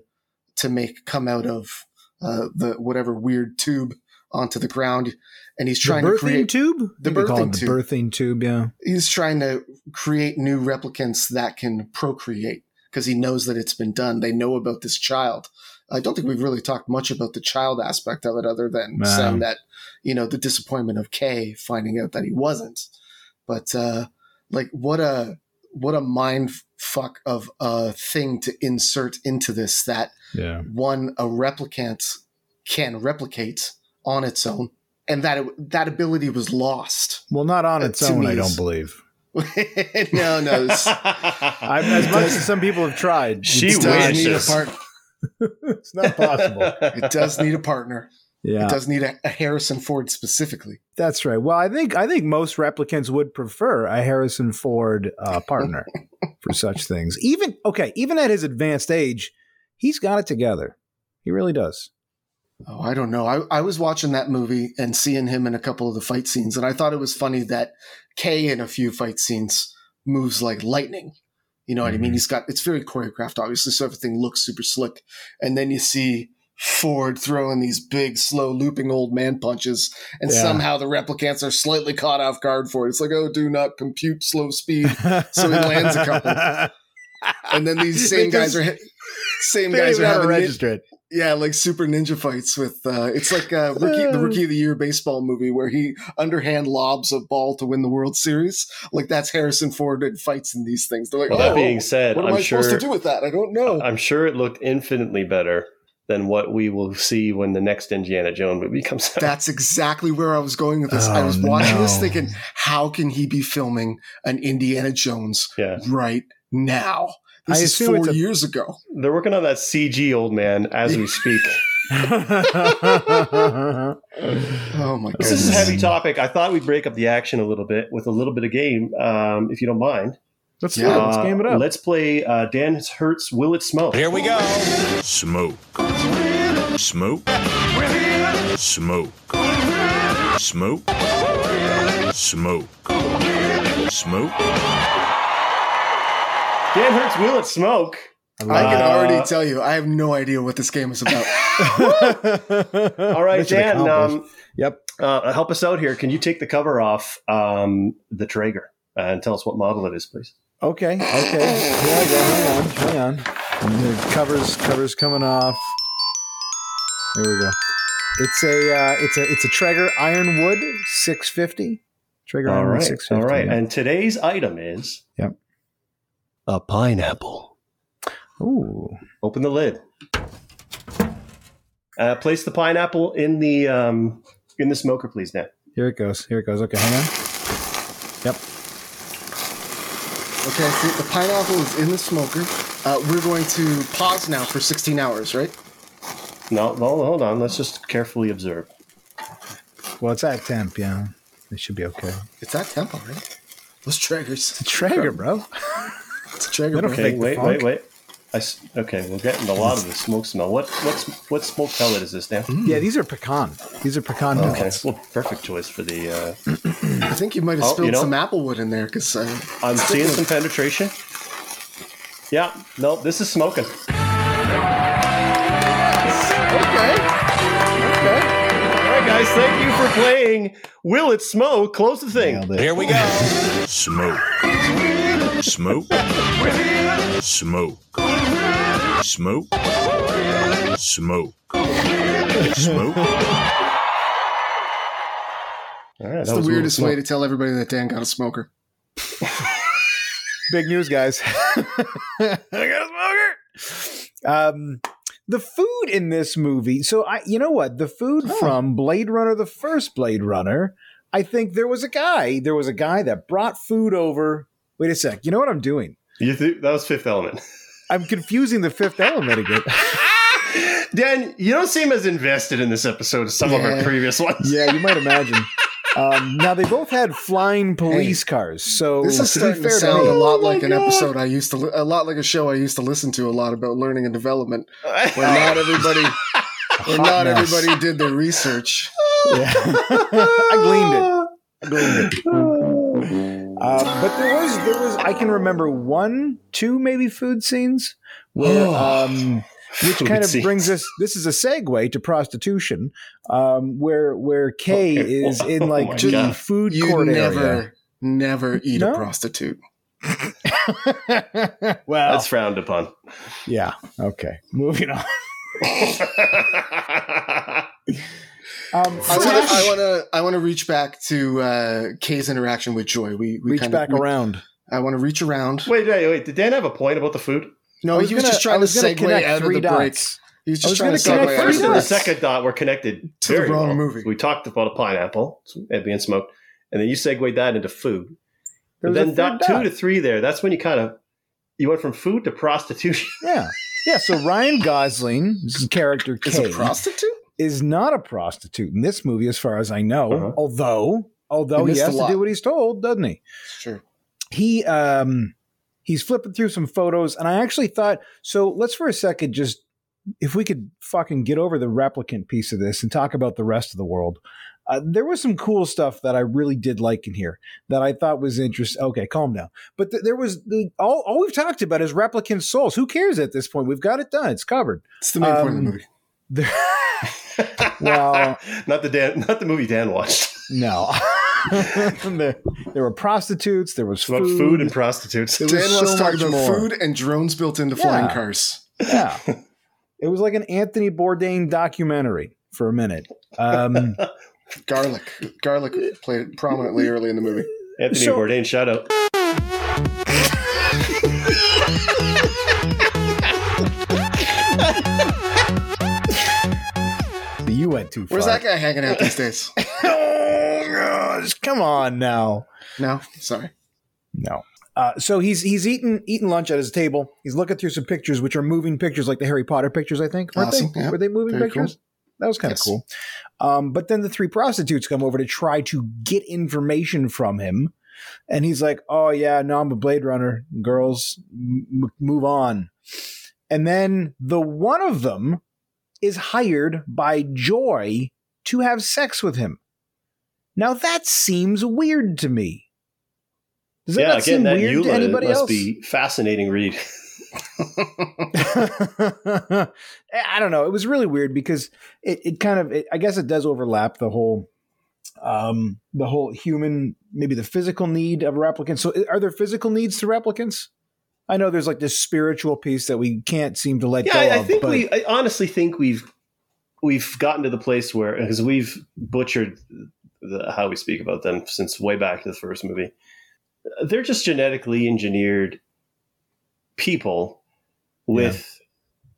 to make come out of uh, the whatever weird tube onto the ground, and he's trying the to create tube. the I think they call it birthing the tube. birthing tube. Yeah. he's trying to create new replicants that can procreate because he knows that it's been done. They know about this child. I don't think we've really talked much about the child aspect of it, other than No. saying that you know the disappointment of K finding out that he wasn't. But uh, like, what a what a mind fuck of a thing to insert into this that Yeah. one a replicant can replicate on its own, and that it, that ability was lost. Well, not on Uh, its own. I don't believe. no, no. it's- I, as much as some people have tried, She it's it does need a wishes. part. it's not possible. It does need a partner. Yeah, It does need a, a Harrison Ford specifically. that's right. Well, I think I think most replicants would prefer a Harrison Ford uh, partner for such things. Even okay, even at his advanced age, he's got it together. He really does. Oh, I don't know. I, I was watching that movie and seeing him in a couple of the fight scenes, and I thought it was funny that K in a few fight scenes moves like lightning. You know what I mean? Mhm. He's got it's very choreographed, obviously, so everything looks super slick. And then you see Ford throwing these big, slow, looping old man punches, and Yeah. somehow the replicants are slightly caught off guard for it. It's like, oh, do not compute slow speed. So he lands a couple. And then these They same guys are hit- same guys are know how having nin- yeah, like super ninja fights with uh it's like uh rookie the rookie of the year baseball movie where he underhand lobs a ball to win the World Series. Like that's Harrison Ford in fights in these things. They're like, Well, oh, that being said, what am I'm I sure supposed to do with that? I don't know. I'm sure it looked infinitely better than what we will see when the next Indiana Jones movie comes out. That's exactly where I was going with this. I Oh, was watching this thinking, how can he be filming an Indiana Jones yeah, right now? This I is four a- years ago. they're working on that CG old man as we speak. Oh my god. This is a heavy topic. I thought we'd break up the action a little bit with a little bit of game, um, if you don't mind. Let's Yeah, do it. Let's Uh, game it up. Let's play uh, Dan Hertz Will It Smoke? Here we go. Smoke. Smoke. Smoke. Smoke. Smoke. Smoke. Dan Hertz Will It Smoke? I can Uh, already tell you, I have no idea what this game is about. All right, Mission Dan, um, yep. uh, help us out here. Can you take the cover off um, the Traeger and tell us what model it is, please? Okay. Okay. Here I go. Hang on. Hang on. The covers covers coming off. There we go. It's a uh, it's a it's a Traeger Ironwood 650. Traeger All Ironwood right, 650. all right. yeah. And today's item is Yep. a pineapple. Ooh. Open the lid. Uh, place the pineapple in the um, in the smoker, please, Dan. Here it goes. Here it goes. Okay, hang on. Yep. Okay, see, the pineapple is in the smoker. Uh, we're going to pause now for 16 hours, right? No, no, hold on. Let's just carefully observe. Well, it's at temp, yeah. It should be okay. It's at tempo, right? Those Traegers. It's a Traeger, bro. It's a Traeger. Bro. Okay, the wait, wait, wait. I s okay, we're getting a lot of the smoke smell. What what's what smoke pellet is this, Dan? Yeah, these are pecan. These are pecan Okay, pellets. well, perfect choice for the. Uh, I think you might have Oh, spilled you know- some applewood in there because uh, I'm seeing some penetration. Yeah, no, this is smoking. okay. All right, guys, thank you for playing. Will it smoke? Close the thing. Here we go. Smoke. Smoke. Smoke. Smoke. Smoke. Smoke. All right, It's the weirdest way to tell everybody that Dan got a smoker. Big news, guys. I got a smoker. Um, the food in this movie. So I, you know what? The food from Blade Runner, the first Blade Runner. I think there was a guy. There was a guy that brought food over. Wait a sec. You know what I'm doing? You th- that was Fifth Element. I'm confusing the Fifth Element again. Dan, you don't seem as invested in this episode as some of our previous ones. yeah, you might imagine. Um, now they both had flying police cars. So This is starting to fair sound me, a lot Oh my like an God. episode I used to, li- a lot like a show I used to listen to a lot about learning and development, where not everybody, where not mess. everybody did their research. Yeah. I gleaned it. I gleaned it. Uh, but there was there was I can remember one, two maybe food scenes where um, which Food kind of scenes. brings us. This is a segue to prostitution, um, where where K Okay. is in Oh like my the food You court never, area. never eat No? a prostitute. well, That's frowned upon. yeah. Okay, moving on. Um, I want to, I want to, I want to reach back to uh, K's interaction with Joi. We, we reach kind back we- around. I want to reach around. wait, wait, wait. Did Dan have a point about the food? No, was he was gonna- just trying to was gonna segue out of three the break. dots. He was just was trying to segue connect First and the the dots. break. second dot were connected To the wrong well. movie. We talked about a pineapple it being smoked, and then you segued that into food. There But was a then third dot two to three there. That's when you kind of you went from food to prostitution. Yeah. Yeah. So Ryan Gosling, this is character Is a prostitute? Is not a prostitute in this movie, as far as I know. Uh-huh. Although, although He he, has to do what he's told, doesn't he? Sure. He um he's flipping through some photos, and I actually thought so. Let's for a second just if we could fucking get over the replicant piece of this and talk about the rest of the world. Uh, there was some cool stuff that I really did like in here that I thought was interesting. Okay, calm down. But th- there was the, all, all we've talked about is replicant souls. Who cares at this point? We've got it done. It's covered. It's the main point of the Um, movie. There- Well- not the Dan, not the movie Dan watched. No. there, there were prostitutes. There was It's about food. food and prostitutes. There Dan was wants so to talk about more. food and drones built into flying cars. Yeah. it was like an Anthony Bourdain documentary for a minute. Um, Garlic. Garlic played prominently early in the movie. Anthony So- Bourdain, shout out. You went too far. Where's that guy hanging out these days? oh, gosh. Come on now. No, sorry. No. Uh, so he's he's eating eating lunch at his table. He's looking through some pictures, which are moving pictures, like the Harry Potter pictures. I think weren't Awesome, they? yeah. Were they moving Very pictures? That was kind of Yes. cool. Um, but then the three prostitutes come over to try to get information from him, and he's like, "Oh yeah, no, I'm a Blade Runner. Girls, m- move on." And then the one of them is hired by Joi to have sex with him. Now that seems weird to me. Does that yeah, again, seem that weird to anybody must else? be fascinating read. I don't know. It was really weird because it, it kind of, it, I guess it does overlap the whole, um, the whole human, maybe the physical need of replicants. So are there physical needs to replicants? I know there's like this spiritual piece that we can't seem to let Yeah, go I, I think we. I honestly think we've we've gotten to the place where because we've butchered the, how we speak about them since way back to the first movie. They're just genetically engineered people with,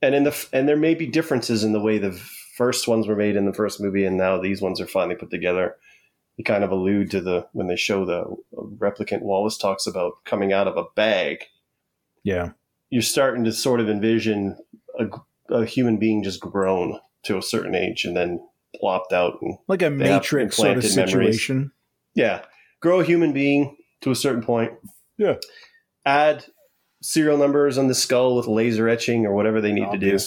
and in the and there may be differences in the way the first ones were made in the first movie, and now these ones are finally put together. You kind of allude to the when they show the replicant Wallace talks about coming out of a bag yeah, you're starting to sort of envision a, a human being just grown to a certain age and then plopped out and like a matrix sort of implanted memories. situation. yeah, grow a human being to a certain point. Yeah. Add serial numbers on the skull with laser etching or whatever they need to do.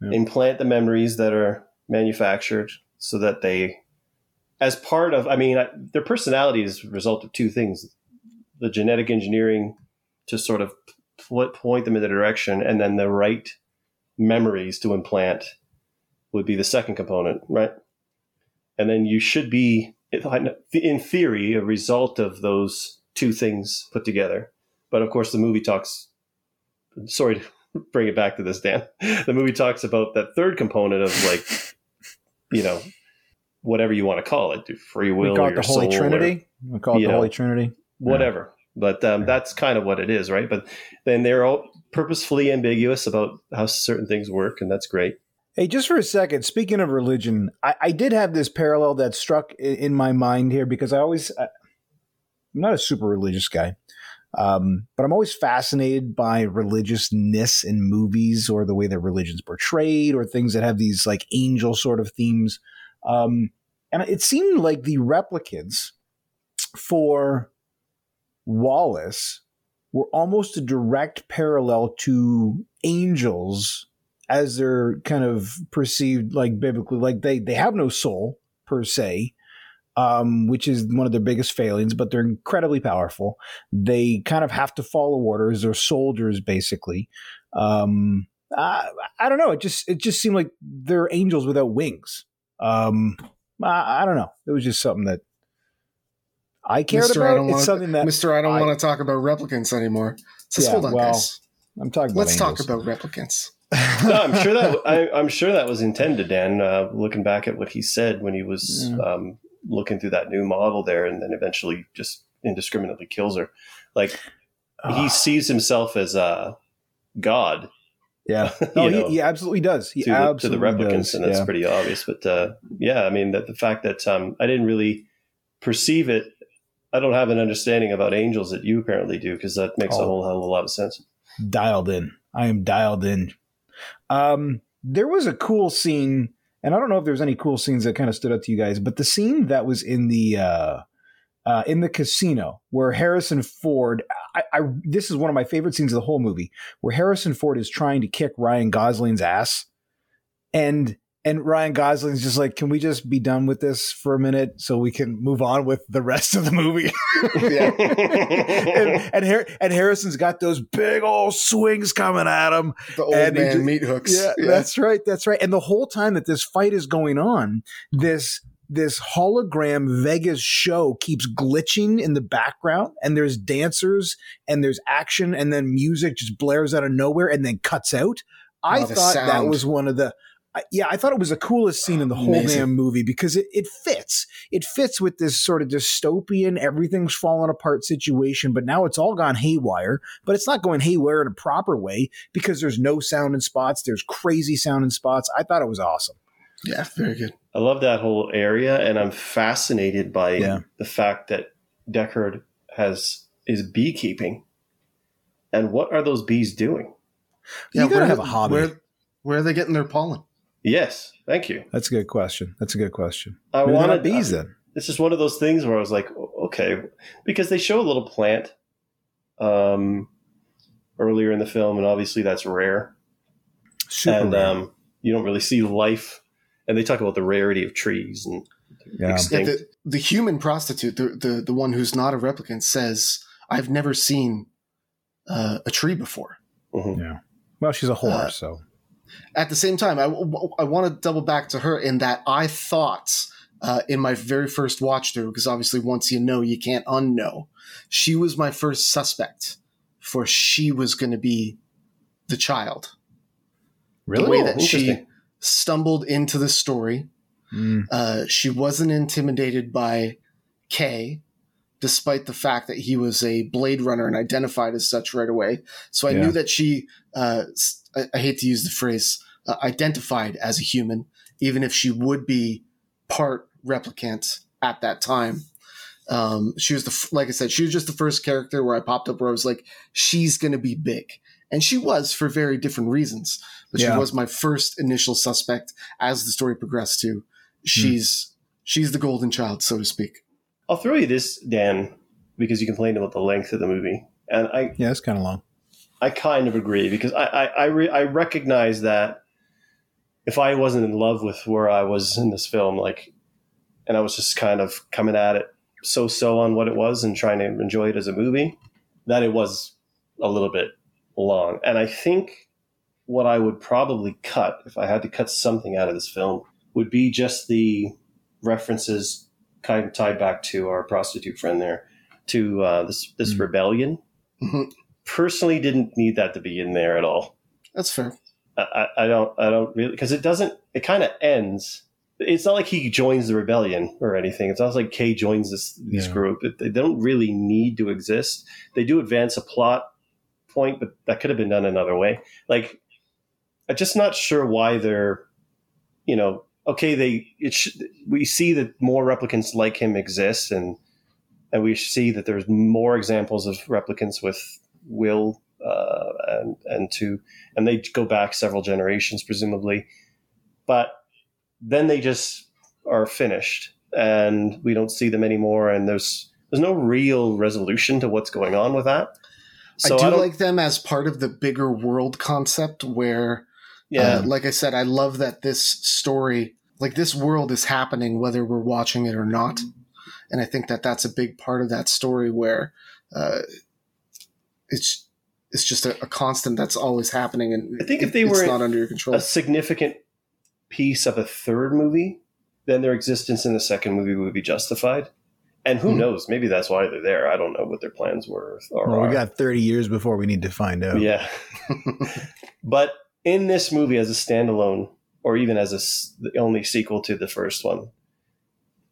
Yeah. Implant the memories that are manufactured so that they, as part of, I mean, their personality is a result of two things: the genetic engineering to sort of pl- point them in the direction, and then the right memories to implant would be the second component, right? And then you should be, in theory, a result of those two things put together. But of course, the movie talks. Sorry to bring it back to this, Dan. The movie talks about that third component of like, you know, whatever you want to call it, do free will, we call or it the Holy Trinity. We call it the know. Holy Trinity. whatever. But um, that's kind of what it is, right? But then they're all purposefully ambiguous about how certain things work, and that's great. Hey, just for a second, speaking of religion, I, I did have this parallel that struck in, my mind here because I always, I'm not a super religious guy, um, but I'm always fascinated by religiousness in movies or the way that religion's portrayed or things that have these like angel sort of themes. Um, and it seemed like the replicants for Wallace were almost a direct parallel to angels as they're kind of perceived like biblically like they they have no soul per se um, which is one of their biggest failings but they're incredibly powerful. They kind of have to follow orders they're soldiers basically. Um, I, I don't know. It just it just seemed like they're angels without wings. Um, I, I don't know. It was just something that I cared Mr. I about don't it's wanna- something that Mister, I don't want to talk about replicants anymore. Just Yeah, hold on, well, guys. I'm talking about Let's talk about replicants. No, I'm sure that I, I'm sure that was intended, Dan. Uh, looking back at what he said when he was Yeah. um, looking through that new model there, and then eventually just indiscriminately kills her. Like he Ah. sees himself as a god Yeah, You no, know, he, he absolutely does. He to the, to the replicants, does. and that's yeah. pretty obvious. But uh, yeah, I mean, that the fact that um, I didn't really perceive it, I don't have an understanding about angels that you apparently do, because that makes a Oh. whole hell of a lot of sense. dialed in. I am dialed in. Um, there was a cool scene, and I don't know if there was any cool scenes that kind of stood out to you guys, but the scene that was in the uh, uh, in the casino where Harrison Ford. I, I this is one of my favorite scenes of the whole movie, where Harrison Ford is trying to kick Ryan Gosling's ass, and and Ryan Gosling's just like, "Can we just be done with this for a minute so we can move on with the rest of the movie?" and and, Har- and Harrison's got those big old swings coming at him. The old And man just- meat hooks. Yeah, that's right. That's right. And the whole time that this fight is going on, this this hologram Vegas show keeps glitching in the background, and there's dancers and there's action, and then music just blares out of nowhere and then cuts out. I Oh, thought that was one of the. I- Yeah, I thought it was the coolest scene in the whole Amazing. damn movie because it, it fits. It fits with this sort of dystopian, everything's falling apart situation, but now it's all gone haywire. But it's not going haywire in a proper way because there's no sound in spots. There's crazy sound in spots. I thought it was awesome. yeah, very good. I love that whole area, and I'm fascinated by Yeah. the fact that Deckard has is beekeeping. And what are those bees doing? You gotta where- have a hobby. Where, where are they getting their pollen? Yes, thank you. That's a good question. That's a good question. I Maybe they're wanted not bees then. It's just one of those things where I was like, okay, because they show a little plant um, earlier in the film, and obviously that's rare, Super. and rare. um, you don't really see life. And they talk about the rarity of trees and yeah. Yeah, the, the human prostitute, the, the the one who's not a replicant, says, "I've never seen uh, a tree before." Mhm. Well, she's a whore, Uh, so At the same time, I, I want to double back to her in that I thought uh, in my very first watch through, because obviously once you know, you can't unknow. She was my first suspect, for she was going to be the child. really. The way Oh, that she stumbled into the story, Mm. Uh, she wasn't intimidated by K, despite the fact that he was a Blade Runner and identified as such right away. So I Yeah. knew that she, uh, s- I, I hate to use the phrase, uh, identified as a human, even if she would be part replicant at that time. Um, she was the, like I said, she was just the first character where I popped up where I was like, she's going to be big. And she was for very different reasons. but Yeah. she was my first initial suspect as the story progressed. To she's she's the golden child, so to speak. I'll throw you this, Dan, because you complained about the length of the movie, and I Yeah, it's kind of long. I kind of agree because I I I, re- I recognize that if I wasn't in love with where I was in this film, like, and I was just kind of coming at it so so on what it was and trying to enjoy it as a movie, that it was a little bit long. And I think what I would probably cut if I had to cut something out of this film would be just the references kind of tied back to our prostitute friend there to uh, this this Mm. rebellion. Personally, didn't need that to be in there at all. That's fair. I, I I don't I don't really because it doesn't it kind of ends. It's not like he joins the rebellion or anything. It's not like K joins this this Yeah. group. It, they don't really need to exist. They do advance a plot point, but that could have been done another way. Like I'm just not sure why they're, you know, okay. They it sh- we see that more replicants like him exist, and and we see that there's more examples of replicants with Will uh, and and to and they go back several generations presumably. But then they just are finished and we don't see them anymore and there's there's no real resolution to what's going on with that. So I do don't- like them as part of the bigger world concept where yeah. Uh, like I said, I love that this story, like this world is happening whether we're watching it or not. And I think that that's a big part of that story where uh, it's it's just a, a constant that's always happening. And I think if they were not under your control. a significant piece of a third movie then their existence in the second movie would be justified and who Hmm. knows maybe that's why they're there i don't know what their plans were or Well, we got 30 years before we need to find out. Yeah. but in this movie, as a standalone, or even as a s- the only sequel to the first one,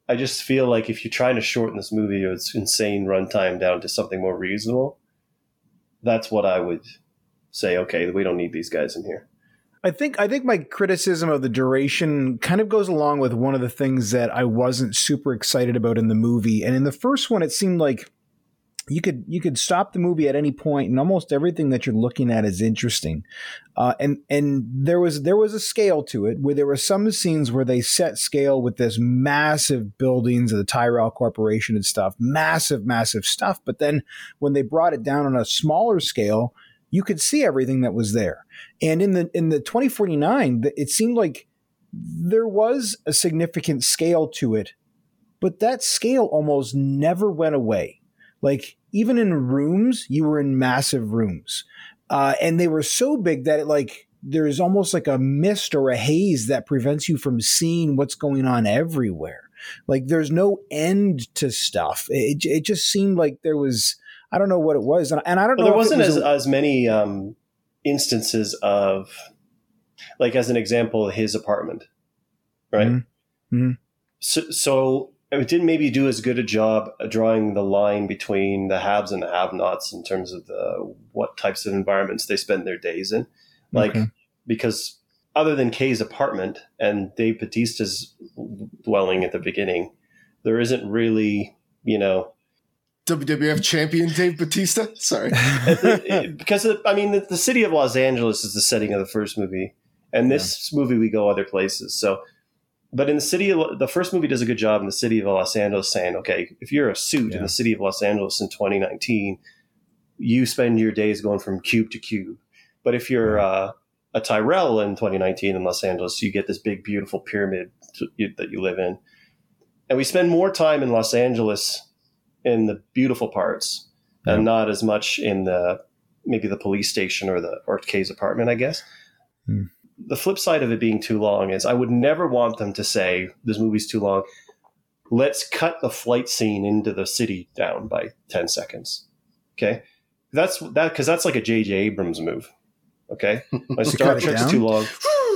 I just feel like if you're trying to shorten this movie or its insane runtime down to something more reasonable, that's what I would say. Okay, we don't need these guys in here. I think I think my criticism of the duration kind of goes along with one of the things that I wasn't super excited about in the movie. And in the first one, it seemed like you could you could stop the movie at any point, and almost everything that you're looking at is interesting. Uh, and and there was there was a scale to it where there were some scenes where they set scale with this massive buildings of the Tyrell Corporation and stuff, massive massive stuff. But then when they brought it down on a smaller scale, you could see everything that was there. And in the in the 2049, th- it seemed like there was a significant scale to it, but that scale almost never went away. Like even in rooms, you were in massive rooms, uh, and they were so big that it like there's almost like a mist or a haze that prevents you from seeing what's going on everywhere. Like there's no end to stuff. It, it just seemed like there was. I don't know what it was, and, and I don't Well, know. there wasn't was as, a- as many um, instances of, like, as an example, his apartment, right? Mhm. Mhm. So, so it didn't maybe do as good a job drawing the line between the haves and the have-nots in terms of the what types of environments they spend their days in, like Okay. because other than K's apartment and Dave Bautista's dwelling at the beginning, there isn't really, you know, WWF champion Dave Bautista. Sorry. Eh, because I mean, the, the city of Los Angeles is the setting of the first movie, and this movie we go other places. So, but in the city of the first movie does a good job in the city of Los Angeles saying, okay, if you're a suit in the city of Los Angeles in 2019, you spend your days going from cube to cube. But if you're uh, a Tyrell in 2019 in Los Angeles, you get this big, beautiful pyramid to, you, that you live in. And we spend more time in Los Angeles in the beautiful parts Yeah. and not as much in the maybe the police station or the or K's apartment, I guess. Hmm. The flip side of it being too long is I would never want them to say this movie's too long. Let's cut the flight scene into the city down by 10 seconds. Okay? That's that because that's like a JJ Abrams move. Okay? My Star Trek's too long.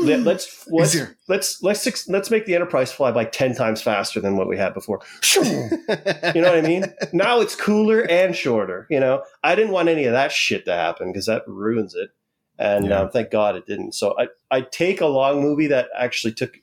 Let, let's let's, Easier. let's let's let's make the Enterprise fly by 10 times faster than what we had before. You know what I mean? Now it's cooler and shorter. You know, I didn't want any of that shit to happen because that ruins it. And Yeah. um, thank God it didn't. So I I take a long movie that actually took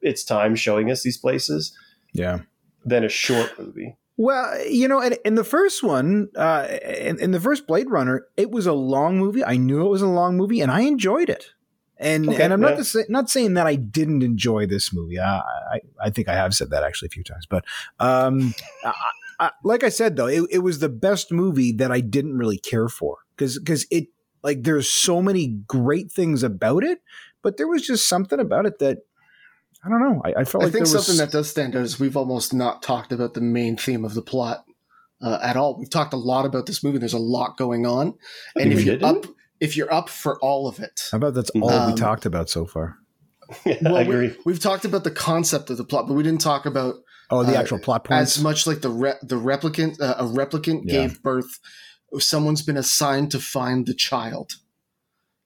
its time showing us these places yeah. than a short movie. Well, you know, in, in the first one, uh, in, in the first Blade Runner, it was a long movie. I knew it was a long movie, and I enjoyed it. And Okay, and I'm not yeah. to say, not saying that I didn't enjoy this movie. I, I I think I have said that actually a few times. But um, I, I, like I said though, it, it was the best movie that I didn't really care for because because it like there's so many great things about it, but there was just something about it that I don't know. I, I felt I like think there was something that does stand out is we've almost not talked about the main theme of the plot uh, at all. We've talked a lot about this movie. There's a lot going on, I and if you're up, didn't if you're up for all of it, how about that's all Um, we talked about so far. Yeah, well, I agree. We, have talked about the concept of the plot, but we didn't talk about Oh, the uh, actual plot points. as much like the re- the replicant. Uh, a replicant Yeah. gave birth. Someone's been assigned to find the child,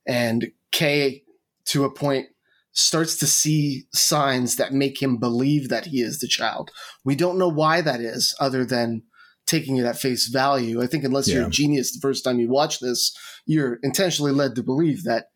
and K, to a point, starts to see signs that make him believe that he is the child. We don't know why that is, other than taking it at face value. I think unless you're a genius the first time you watch this, you're intentionally led to believe that.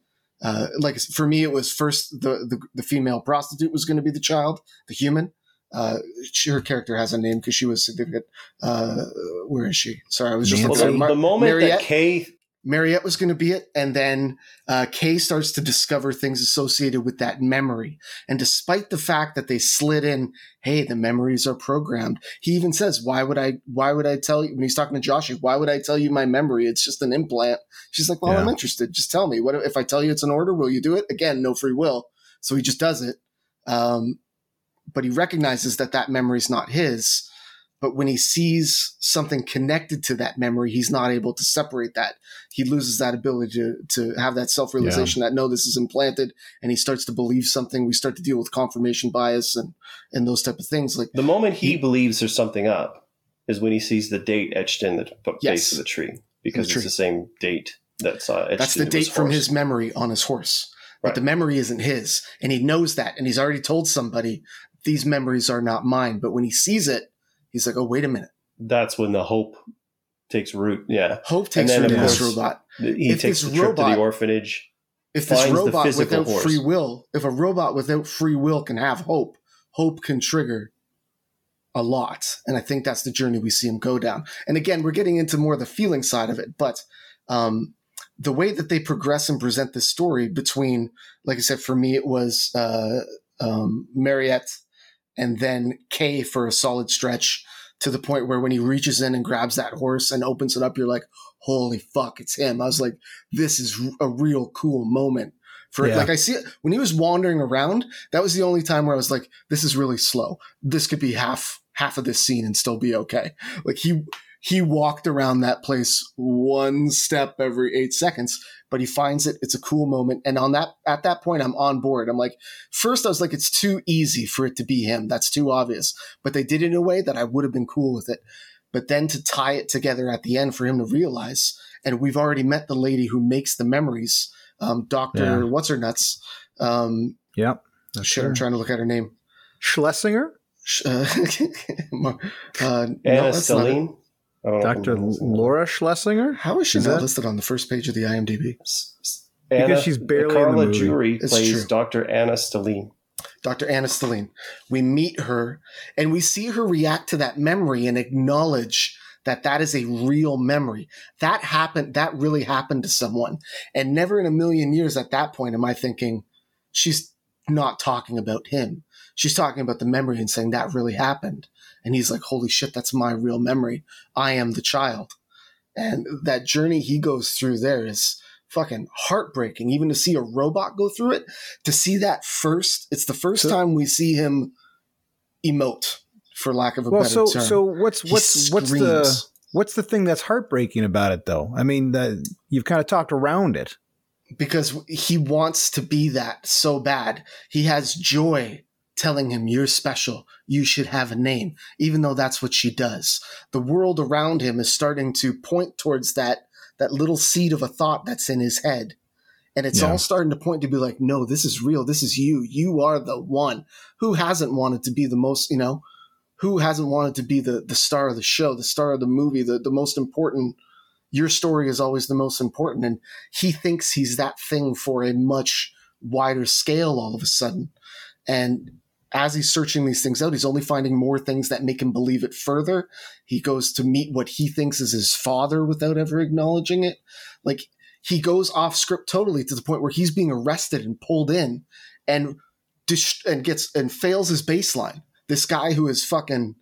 Uh, like for me, it was first the, the the female prostitute was going to be the child, the human. Uh, she- her character has a name because she was significant. Uh, where is she? Sorry, I was just Well, looking the, at Mar- the moment Mariette. that K, Mariette was going to be it, and then uh, K starts to discover things associated with that memory. And despite the fact that they slid in, "Hey, the memories are programmed," he even says, "Why would I? Why would I tell you?" When he's talking to Joshi, "Why would I tell you my memory? It's just an implant." She's like, "Well, Yeah. I'm interested. Just tell me. What if I tell you it's an order? Will you do it?" Again, no free will. So he just does it. Um, but he recognizes that that memory is not his. But when he sees something connected to that memory, he's not able to separate that. He loses that ability to, to have that self realization that no, this is implanted, and he starts to believe something. We start to deal with confirmation bias and and those type of things. Like the moment he believes there's something up is when he sees the date etched in the base Yes. of the tree because tree. it's the same date that's uh, etched that's the date from horse. his memory on his horse. But the memory isn't his, and he knows that, and he's already told somebody these memories are not mine. But when he sees it, he's like, "Oh, wait a minute." That's when the hope takes root. Yeah, Hope takes root in this robot. he If takes this the trip to robot- the orphanage. if this robot without horse. free will, if a robot without free will can have hope, hope can trigger a lot. And I think that's the journey we see him go down. And again, we're getting into more of the feeling side of it, but um, the way that they progress and present this story between, like I said, for me, it was uh, um, Mariette and then K for a solid stretch to the point where when he reaches in and grabs that horse and opens it up, you're like, holy fuck, it's him. I was like, this is a real cool moment for Yeah. like I see it when he was wandering around. That was the only time where I was like, this is really slow. This could be half half of this scene and still be okay. Like he he walked around that place one step every eight seconds, but he finds it. It's a cool moment, and on that at that point, I'm on board. I'm like, first I was like, it's too easy for it to be him. That's too obvious. But they did it in a way that I would have been cool with it. But then to tie it together at the end for him to realize, and we've already met the lady who makes the memories, um, Doctor Yeah. What's Her Nuts. Um, Yep. That's shit, I'm trying to look at her name. Schlesinger? Sh- Uh, Mar- uh, no, Anna that's not it. Stelline. I don't know if Dr. I'm um, pronouncing that. Laura Schlessinger? How is she Is not that- listed on the first page of the IMDb? Anna, she's barely in the Carla movie. Juri It's plays true. Dr. Anna Stelline. Dr. Anna Stelline. We meet her and we see her react to that memory and acknowledge that that is a real memory. That happened, that really happened to someone. And never in a million years at that point am I thinking she's not talking about him. She's talking about the memory and saying that really happened. And he's like, holy shit, that's my real memory. I am the child. And that journey he goes through there is fucking heartbreaking. Even to see a robot go through it, to see that first, it's the first So- time we see him emote, for lack of a Well, better so term. so what's what's what's the what's the thing that's heartbreaking about it though? I mean, that you've kind of talked around it. because he wants to be that so bad. He has Joi telling him, You're special. You should have a name, even though that's what she does. The world around him is starting to point towards that, that little seed of a thought that's in his head. And it's Yeah. all starting to point to be like, No, this is real. This is you. You are the one who hasn't wanted to be the most, you know, who hasn't wanted to be the, the star of the show, the star of the movie, the, the most important. Your story is always the most important. And he thinks he's that thing for a much wider scale all of a sudden. And as he's searching these things out, he's only finding more things that make him believe it further. He goes to meet what he thinks is his father without ever acknowledging it. Like he goes off script totally to the point where he's being arrested and pulled in and dis- and gets and fails his baseline. This guy who is fucking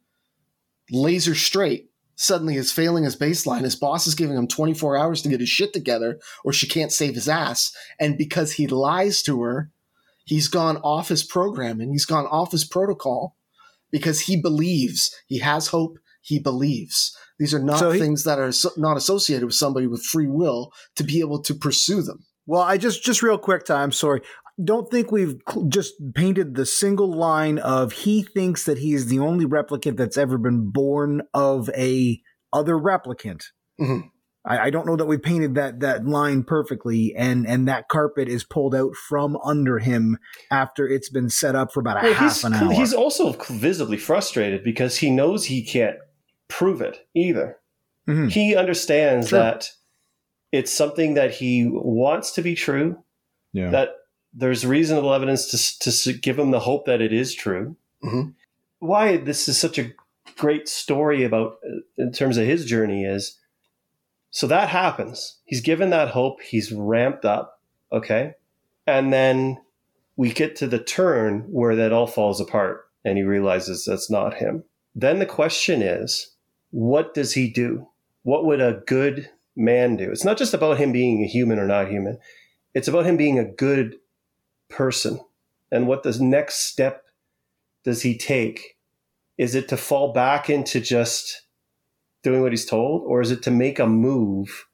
laser straight suddenly is failing his baseline. His boss is giving him 24 hours to get his shit together or she can't save his ass. And because he lies to her, he's gone off his program and he's gone off his protocol because he believes he has hope. He believes these are not So he- things that are so, not associated with somebody with free will to be able to pursue them. Well, I just just real quick, Tye. I'm sorry. Don't think we've just painted the single line of he thinks that he is the only replicant that's ever been born of a other replicant. Mhm. I, I don't know that we painted that that line perfectly, and and that carpet is pulled out from under him after it's been set up for about a Well, half he's, an hour. he's also visibly frustrated because he knows he can't prove it either. Mhm. He understands Sure. that it's something that he wants to be true, Yeah. that there's reasonable evidence to, to give him the hope that it is true. Mhm. Why this is such a great story about, uh, in terms of his journey, is so that happens. He's given that hope, he's ramped up, okay? And then we get to the turn where that all falls apart and he realizes that's not him. Then the question is, what does he do? What would a good man do? It's not just about him being a human or not human. It's about him being a good person. And what the next step does he take? Is it to fall back into just doing what he's told, or is it to make a move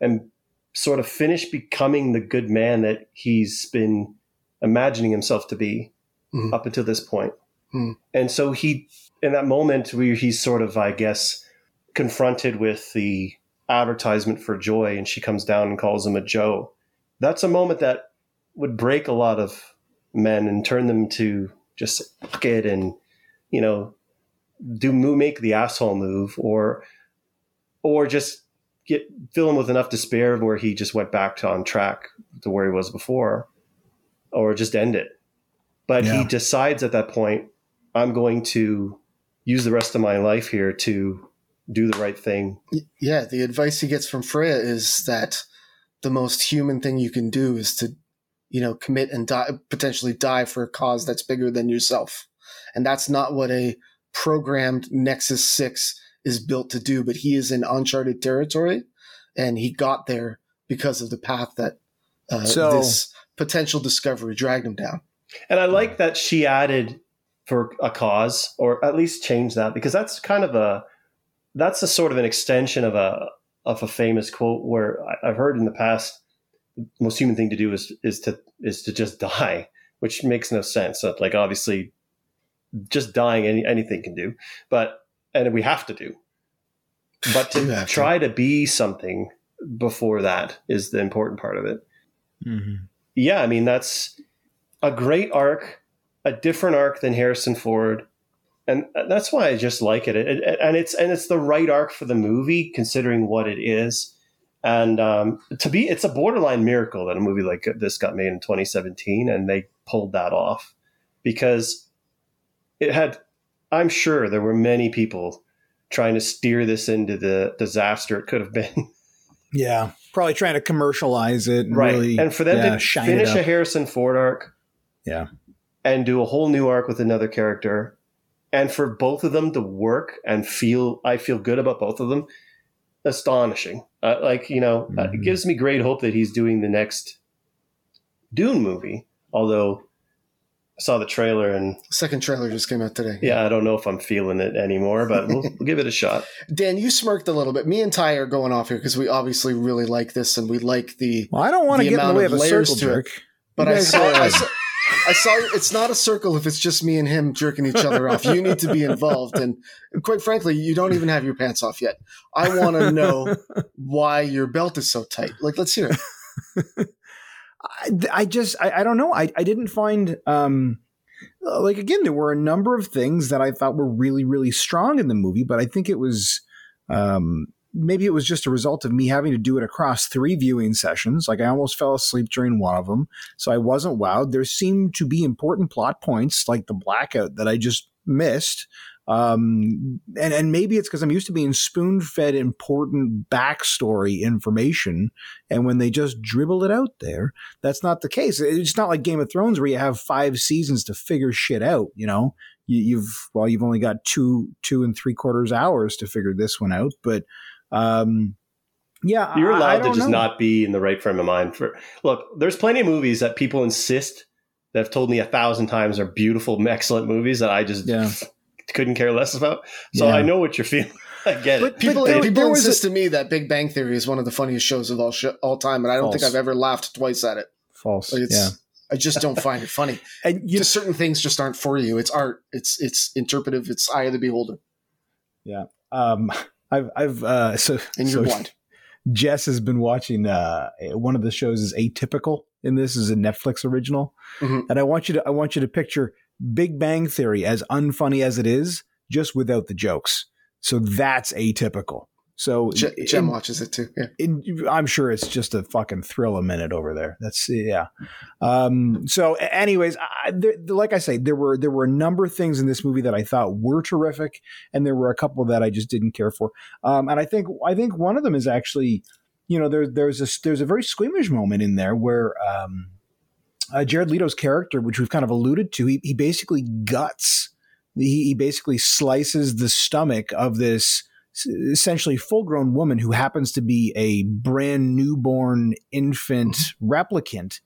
and sort of finish becoming the good man that he's been imagining himself to be Mhm. up until this point? Mhm. And so he, in that moment where he's sort of, I guess, confronted with the advertisement for Joi and she comes down and calls him a Joe, that's a moment that would break a lot of men and turn them to just fuck it and, you know, do make the asshole move or or just get fill him with enough despair where he just went back to on track to where he was before or just end it but Yeah. he decides at that point i'm going to use the rest of my life here to do the right thing Yeah, the advice he gets from Freysa is that the most human thing you can do is to, you know, commit and die, potentially die for a cause that's bigger than yourself. And that's not what a programmed Nexus 6 is built to do, but he is in uncharted territory and he got there because of the path that uh, So- this potential discovery dragged him down. and i like that she added for a cause or at least change that because that's kind of a that's a sort of an extension of a of a famous quote where I've heard in the past the most human thing to do is is to is to just die, which makes no sense. That like obviously just dying any, anything can do, but and we have to do. But to have to. try to be something before that is the important part of it Mhm. yeah, I mean that's a great arc, a different arc than Harrison Ford, and that's why I just like it. It- it- And it's and it's the right arc for the movie, considering what it is. And um, to be, it's a borderline miracle that a movie like this got made in 2017, and they pulled that off because it had. I'm sure there were many people trying to steer this into the disaster it could have been. Yeah, probably trying to commercialize it, and right Really, and for them yeah, to finish a harrison ford arc Yeah. and do a whole new arc with another character and for both of them to work and feel i feel good about both of them astonishing uh, like you know uh, it Mhm. gives me great hope that he's doing the next dune movie although i saw the trailer and Second trailer just came out today. yeah i don't know if i'm feeling it anymore but we'll, we'll give it a shot Dan, you smirked a little bit. Me and Tye are going off here because we obviously really like this and we like the Well, I don't want to get in the amount way of of a layers circle to it. jerk. But I saw, I saw, I saw. It's not a circle if it's just me and him jerking each other off. You need to be involved, and quite frankly, you don't even have your pants off yet. I want to know why your belt is so tight. Like, let's hear it. I, just I, I don't know I, I didn't find um like again there were a number of things that I thought were really really strong in the movie but I think it was um maybe it was just a result of me having to do it across three viewing sessions like I almost fell asleep during one of them so I wasn't wowed there seemed to be important plot points like the blackout that I just missed. Um, and, and maybe it's because I'm used to being spoon fed important backstory information. And when they just dribble it out there, that's not the case. It's not like Game of Thrones where you have five seasons to figure shit out. You know, you, you've, well, you've only got two, two and three quarters hours to figure this one out. But, um, yeah, You're allowed to just know. not be in the right frame of mind for. Look, there's plenty of movies that people insist that have told me a thousand times are beautiful, excellent movies that I just Yeah. Couldn't care less about. So Yeah. I know what you're feeling. I get But- it. People, there- people there was insist to me that Big Bang Theory is one of the funniest shows of all sh- all time, and I don't think I've ever laughed twice at it. False. Like, it's, yeah. I just don't find it funny. And you, just certain things just aren't for you. It's art. It's it's interpretive. It's eye of the beholder, Yeah. um, I've, I've, uh, so, and so you're blind. Jess has been watching uh, one of the shows is Atypical, and this is a Netflix original. Mhm. And I want you to I want you to picture Big Bang Theory as unfunny as it is, just without the jokes. So that's atypical. So Jim in- watches it too. Yeah. in, I'm sure it's just a fucking thrill a minute over there. That's yeah. Um, so, anyways, I, there, like I say, there were there were a number of things in this movie that I thought were terrific, and there were a couple that I just didn't care for. Um, and I think I think one of them is actually, you know, there, there's a there's a very squeamish moment in there where. Um, uh, Jared Leto's character, which we've kind of alluded to, he, he basically guts. He, he basically slices the stomach of this essentially full grown woman who happens to be a brand newborn infant replicant.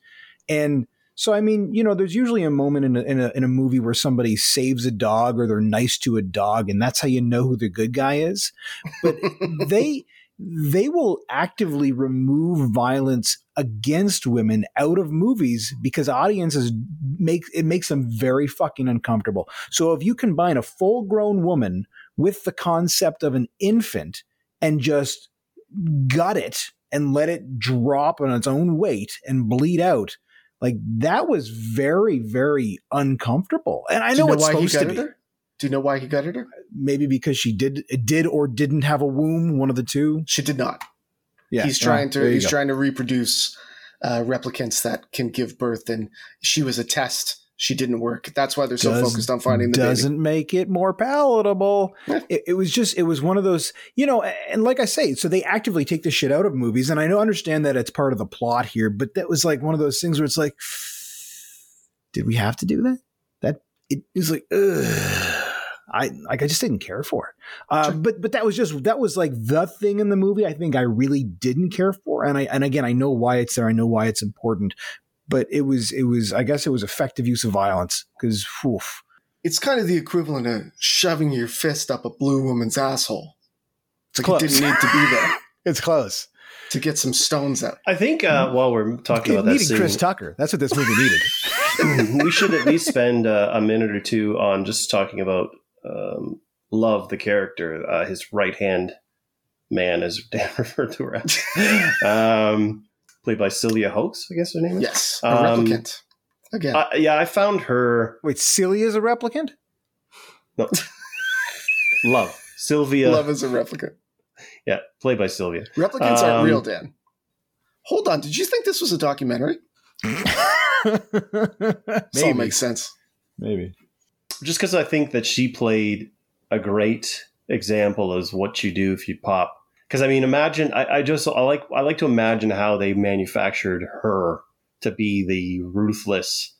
And so, I mean, you know, there's usually a moment in a, in a, in a movie where somebody saves a dog or they're nice to a dog, and that's how you know who the good guy is. But they they will actively remove violence against women out of movies because audiences make it makes them very fucking uncomfortable. So if you combine a full grown woman with the concept of an infant and just gut it and let it drop on its own weight and bleed out, like that was very, very uncomfortable. And I know, you know it's supposed to be. her? Do you know why he gutted her? Maybe because she did did or didn't have a womb, one of the two. She did not. Yeah, he's trying to he's go. trying to reproduce uh, replicants that can give birth, and she was a test. She didn't work. That's why they're so Does- focused on finding the doesn't make it more palatable. It, it was just it was one of those you know, and like I say, so they actively take the shit out of movies, and I know understand that it's part of the plot here, but that was like one of those things where it's like, did we have to do that? That it is like, ugh. I like I just didn't care for it. Uh, Sure. But but that was just that was like the thing in the movie I think I really didn't care for, and I and again I know why it's there, I know why it's important, but it was it was I guess it was effective use of violence because It's kind of the equivalent of shoving your fist up a blue woman's asshole. It's like Close. it didn't need to be there it's close. to get some stones out. I think uh, while we're talking It about that needed scene, Chris Tucker. That's what this movie needed. we should at least spend uh, a minute or two on just talking about um, Luv, the character, uh, his right hand man, as Dan referred to her as, um, played by Sylvia Hoeks, I guess her name is. Yes, a Um, replicant. Again, Uh, yeah, I found her. Wait, Celia's a replicant? No, Luv Sylvia. Luv is a replicant. Yeah, played by Sylvia. Replicants Um, aren't real, Dan. Hold on. Did you think this was a documentary? This all Maybe. makes sense. Maybe. Just because I think that she played a great example as what you do if you pop. Because I mean, imagine I, I just I like I like to imagine how they manufactured her to be the ruthless,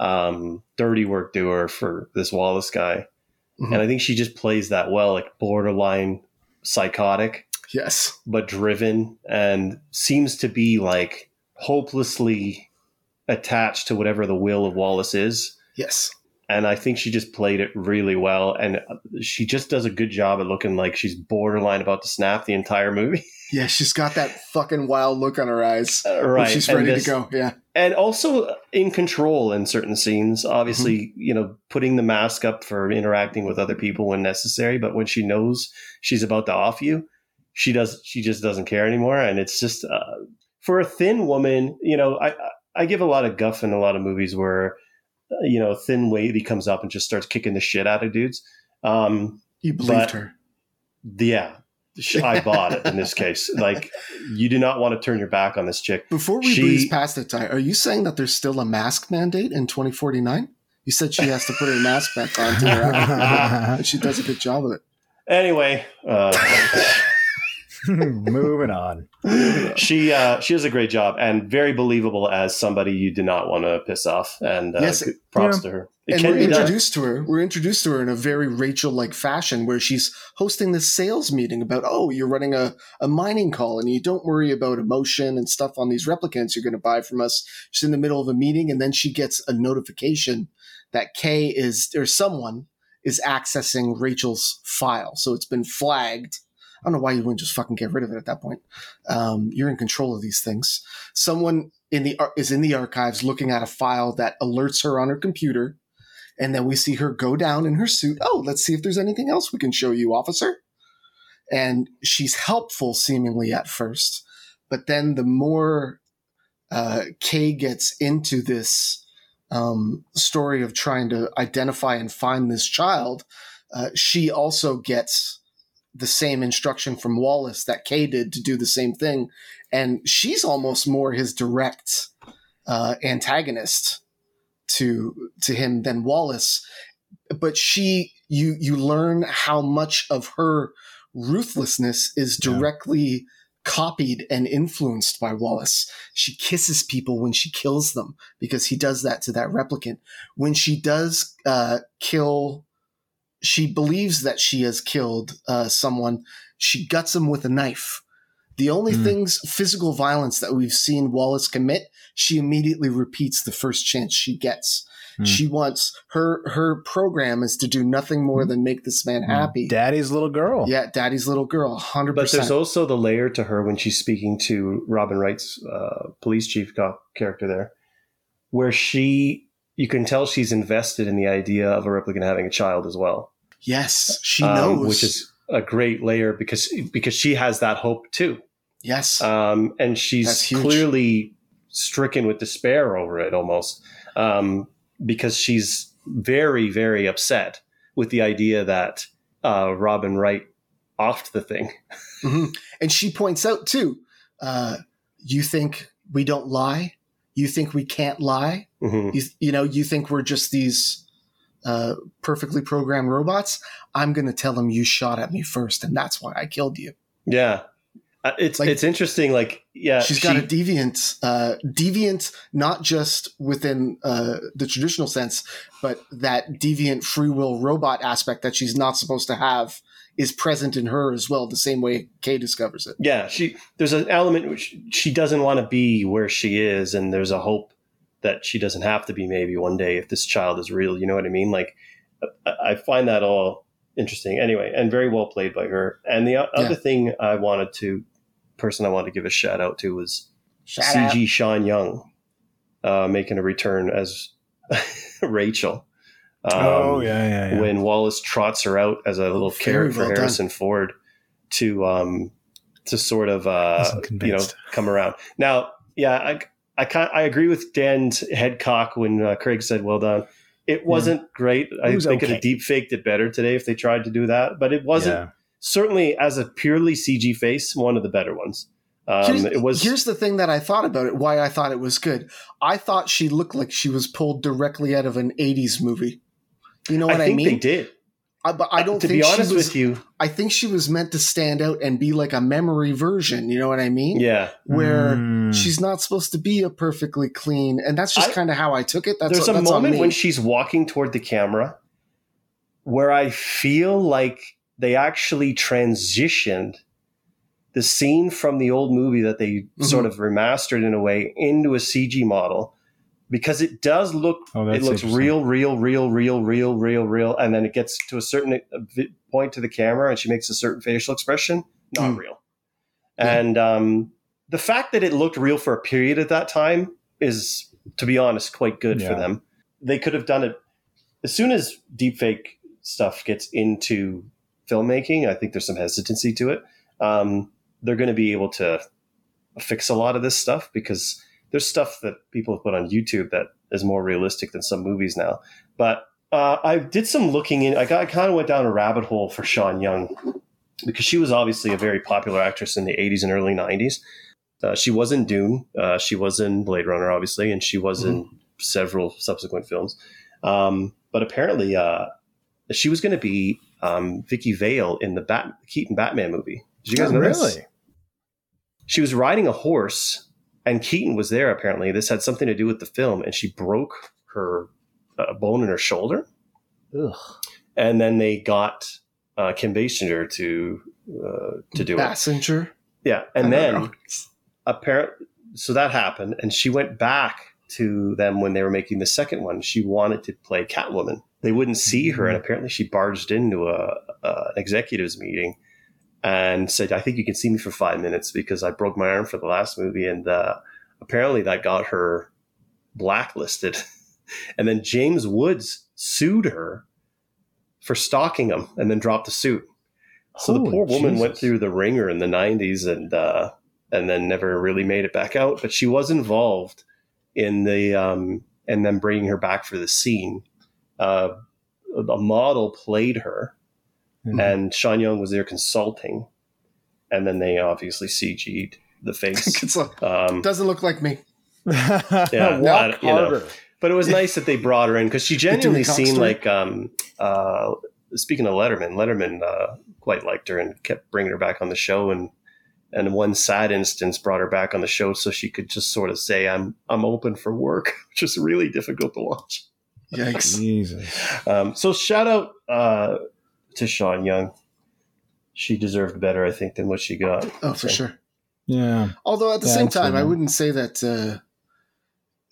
um, dirty work doer for this Wallace guy, Mhm. and I think she just plays that well, like borderline psychotic Yes. but driven, and seems to be like hopelessly attached to whatever the will of Wallace is Yes. And I think she just played it really well. And she just does a good job at looking like she's borderline about to snap the entire movie. Yeah, she's got that fucking wild look on her eyes. when right, She's ready this- to go. Yeah. and also in control in certain scenes. Obviously, you know, putting the mask up for interacting with other people when necessary, but when she knows she's about to off you, she does. She just doesn't care anymore, and it's just uh, for a thin woman. You know, I I give a lot of guff in a lot of movies where uh, you know thin lady comes up and just starts kicking the shit out of dudes. Um, You believed her. yeah, I bought it in this case. Like, you do not want to turn your back on this chick. Before we she- breeze past it, Tye, are you saying that there's still a mask mandate in 2049? You said she has to put her mask back on. To her, and she does a good job of it. Anyway, uh, Moving on. she uh, she does a great job and very believable as somebody you do not want to piss off. And uh, Yes, props yeah. to her. It and we're be done. introduced to her. We're introduced to her in a very Rachel-like fashion, where she's hosting this sales meeting about, oh, you're running a, a mining call, and you don't worry about emotion and stuff on these replicants you're going to buy from us. She's in the middle of a meeting, and then she gets a notification that Kay is or someone is accessing Rachel's file, so it's been flagged. I don't know why you wouldn't just fucking get rid of it at that point. Um, you're in control of these things. Someone in the is in the archives looking at a file that alerts her on her computer and then we see her go down in her suit. Oh, let's see if there's anything else we can show you, officer. And she's helpful seemingly at first, but then the more uh, Kay gets into this um, story of trying to identify and find this child, uh, she also gets the same instruction from Wallace that Kay did to do the same thing, and she's almost more his direct uh, antagonist to to him than Wallace. But she, you you learn how much of her ruthlessness is Yeah. directly copied and influenced by Wallace. She kisses people when she kills them because he does that to that replicant. When she does uh, kill, she believes that she has killed uh, someone. She guts him with a knife. The only Mm. things physical violence that we've seen Wallace commit, she immediately repeats the first chance she gets. Mm. She wants her her program is to do nothing more than make this man happy. Daddy's little girl. Yeah, daddy's little girl, hundred percent. But there's also the layer to her when she's speaking to Robin Wright's uh, police chief co- character there, where she, you can tell she's invested in the idea of a replicant having a child as well. Yes, she um, knows. which is a great layer because because she has that hope too, yes, um, and she's clearly stricken with despair over it almost um, because she's very very upset with the idea that uh, Robin Wright offed the thing. Mhm. and she points out too. Uh, you think we don't lie? You think we can't lie? Mhm. You, you know, you think we're just these uh, perfectly programmed robots? I'm going to tell them you shot at me first, and that's why I killed you. Yeah. Uh, it's Like- it's interesting. Like, yeah, She's got a deviant, uh, deviant, not just within uh, the traditional sense, but that deviant free will robot aspect that she's not supposed to have is present in her as well, the same way Kay discovers it. yeah, she there's an element which she doesn't want to be where she is, and there's a hope that she doesn't have to be maybe one day if this child is real. You know what I mean? Like, I, I find that all interesting. Anyway, and very well played by her. And the o- Yeah. other thing I wanted to person I wanted to give a shout out to was Shout out. CG Sean Young uh, making a return as Rachel. Um, oh yeah, yeah, yeah. when Wallace trots her out as a little carrot for well done. Harrison Ford to um to sort of uh you know come around. Now, yeah, I I I agree with Dan's head cock when uh, Craig said well done. It wasn't great. I It think was they could okay. have deep faked it better today if they tried to do that, but it wasn't Yeah. certainly as a purely CG face one of the better ones. Um, here's, it was here's the thing that I thought about it, why I thought it was good. I thought she looked like she was pulled directly out of an 80s movie. You know what I mean? I, think mean? they did. I, but I don't to think be honest she was, with you. I think she was meant to stand out and be like a memory version. You know what I mean? Yeah, Where Mm. she's not supposed to be a perfectly clean, and that's just kind of how I took it. That's there's a that's on moment when she's walking toward the camera where I feel like they actually transitioned the scene from the old movie that they Mhm. sort of remastered in a way into a CG model because it does look Oh, it looks real real real real real real real and then it gets to a certain uh, point to the camera and she makes a certain facial expression not Mm. real Yeah. and um, the fact that it looked real for a period at that time is to be honest quite good for them they could have done it as soon as deepfake stuff gets into filmmaking i think there's some hesitancy to it um, they're going to be able to fix a lot of this stuff because there's stuff that people have put on YouTube that is more realistic than some movies now. But uh, I did some looking in. I, got, I kind of went down a rabbit hole for Sean Young because she was obviously a very popular actress in the 80s and early 90s. Uh, she was in Dune. Uh, she was in Blade Runner, obviously, and she was in several subsequent films. Um, but apparently, uh, she was going to be um, Vicki Vale in the Bat- Keaton Batman movie. Did you guys Oh, know this? She was riding a horse, and Keaton was there. Apparently, this had something to do with the film, and she broke her uh, bone in her shoulder. Ugh. And then they got uh, Kim Basinger to uh, to do it. Passenger. Yeah, and then apparently, so that happened, and she went back to them when they were making the second one. She wanted to play Catwoman. They wouldn't see her, and apparently, she barged into a, a an executives meeting and said, "I think you can see me for five minutes because I broke my arm for the last movie." And uh, apparently, that got her blacklisted. And then James Woods sued her for stalking him, and then dropped the suit. So the poor woman went through the ringer in the '90s, and uh, and then never really made it back out. But she was involved in the um, and then bringing her back for the scene. Uh, a model played her, Mhm. and Sean Young was there consulting, and then they obviously CG'd the face. it's like, Um, doesn't look like me. Yeah, Walk I- you know. but it was nice that they brought her in because she genuinely seemed story? like. Um, uh, speaking of Letterman, Letterman uh, quite liked her and kept bringing her back on the show, and and one sad instance brought her back on the show so she could just sort of say, "I'm I'm open for work," which is really difficult to watch. Yikes. Jesus. Um, so shout out uh, to Sean Young. She deserved better, I think, than what she got. Oh, for So- sure. Yeah. Although at the Yeah, same time, I wouldn't say that uh,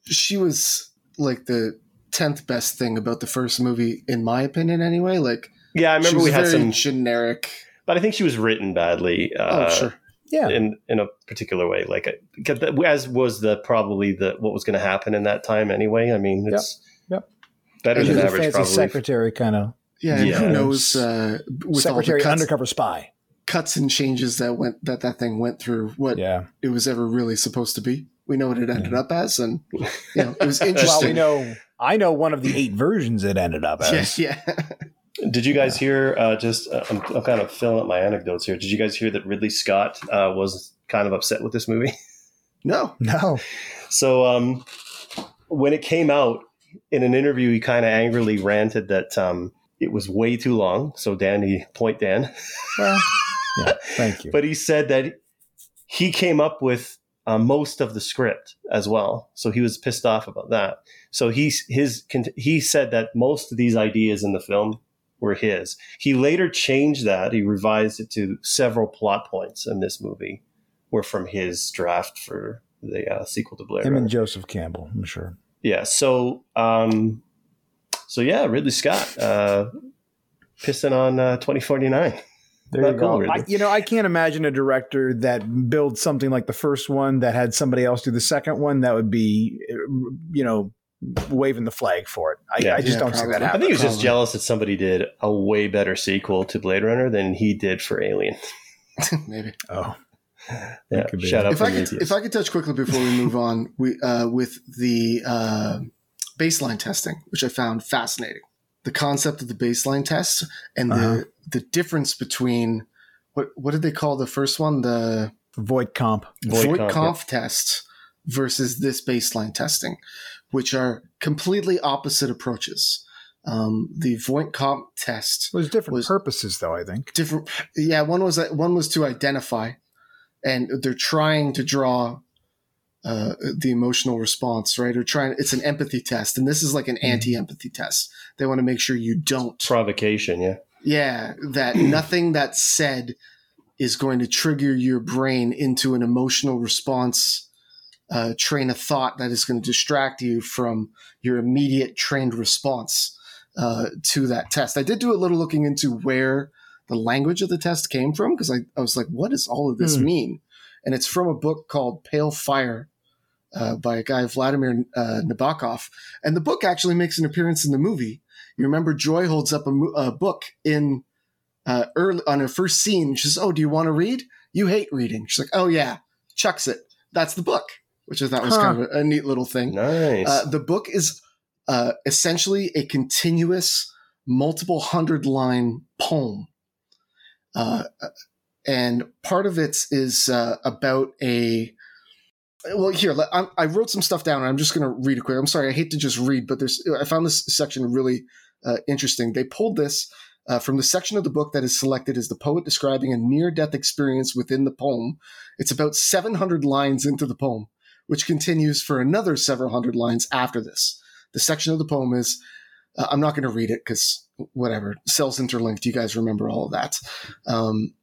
she was like the tenth best thing about the first movie, in my opinion. Anyway, like Yeah, I she remember was we had very some, generic. but I think she was written badly. Uh, oh, sure. Yeah. in in a particular way, like it- 'cause that- as was the probably the what was going to happen in that time anyway. I mean, it's Yep. better And than average, fancy probably. secretary kind of Yeah, Yeah. who knows uh, with secretary all the cuts, undercover spy. cuts and changes that went that that thing went through, what Yeah. it was ever really supposed to be. We know what it ended up as, and you know it was Well, interesting. we know. I know one of the eight versions it ended up yeah, as. yeah. Did you guys hear? Uh, just uh, I'm, I'm kind of filling up my anecdotes here. Did you guys hear that Ridley Scott uh, was kind of upset with this movie? no, No. So um, when it came out in an interview, he kind of angrily ranted that um, it was way too long. So Danny, point Dan. Well, yeah. Thank you. but he said that he came up with uh, most of the script as well. So he was pissed off about that. So he's his he said that most of these ideas in the film were his. He later changed that. He revised it to several plot points in this movie were from his draft for the uh, sequel to Blair. Him Runner. and Joseph Campbell, I'm sure. Yeah. So, um, so yeah, Ridley Scott uh, pissing on uh, 2049. There Not you cool, go. really. I, you know, I can't imagine a director that builds something like the first one that had somebody else do the second one. That would be, uh, you know, waving the flag for it. I, Yeah. I just Yeah, don't see that probably. I think he was just jealous that somebody did a way better sequel to Blade Runner than he did for Alien. maybe. Oh, Yeah, could be. shout out if I could, if I could touch quickly before we move on, we uh, with the uh, baseline testing, which I found fascinating. The concept of the baseline test and Uh-huh. the the difference between what what did they call the first one the Voight-Kampff. Voight Voight comp, Kampff test versus this baseline testing, which are completely opposite approaches. Um, the Voight-Kampff test There's different Was- purposes, though. I think. different yeah one was one was to identify and they're trying to draw uh, the emotional response right or trying it's an empathy test and this is like an anti-empathy test they want to make sure you don't Provocation, yeah. yeah that nothing that's said is going to trigger your brain into an emotional response uh, train of thought that is going to distract you from your immediate trained response uh, to that test. I did do a little looking into where the language of the test came from because I, I was like, what does all of this Hmm. mean? And it's from a book called Pale Fire uh, by a guy, Vladimir uh, Nabokov. And the book actually makes an appearance in the movie. You remember Joi holds up a, mo- a book in uh, early on her first scene. She says, "Oh, do you want to read? You hate reading." She's like, "Oh yeah," chucks it. That's the book, which I thought was Huh. kind of a, a neat little thing. Nice. Uh, the book is uh, essentially a continuous, multiple hundred line poem. Uh, and part of it is uh, about a well, here I'm, I wrote some stuff down. and I'm just going to read it quick. I'm sorry, I hate to just read, but there's I found this section really uh, interesting. They pulled this uh, from the section of the book that is selected as the poet describing a near-death experience within the poem. It's about 700 lines into the poem, which continues for another several hundred lines after this. The section of the poem is uh, I'm not going to read it because whatever cells interlinked. You guys remember all of that. Um,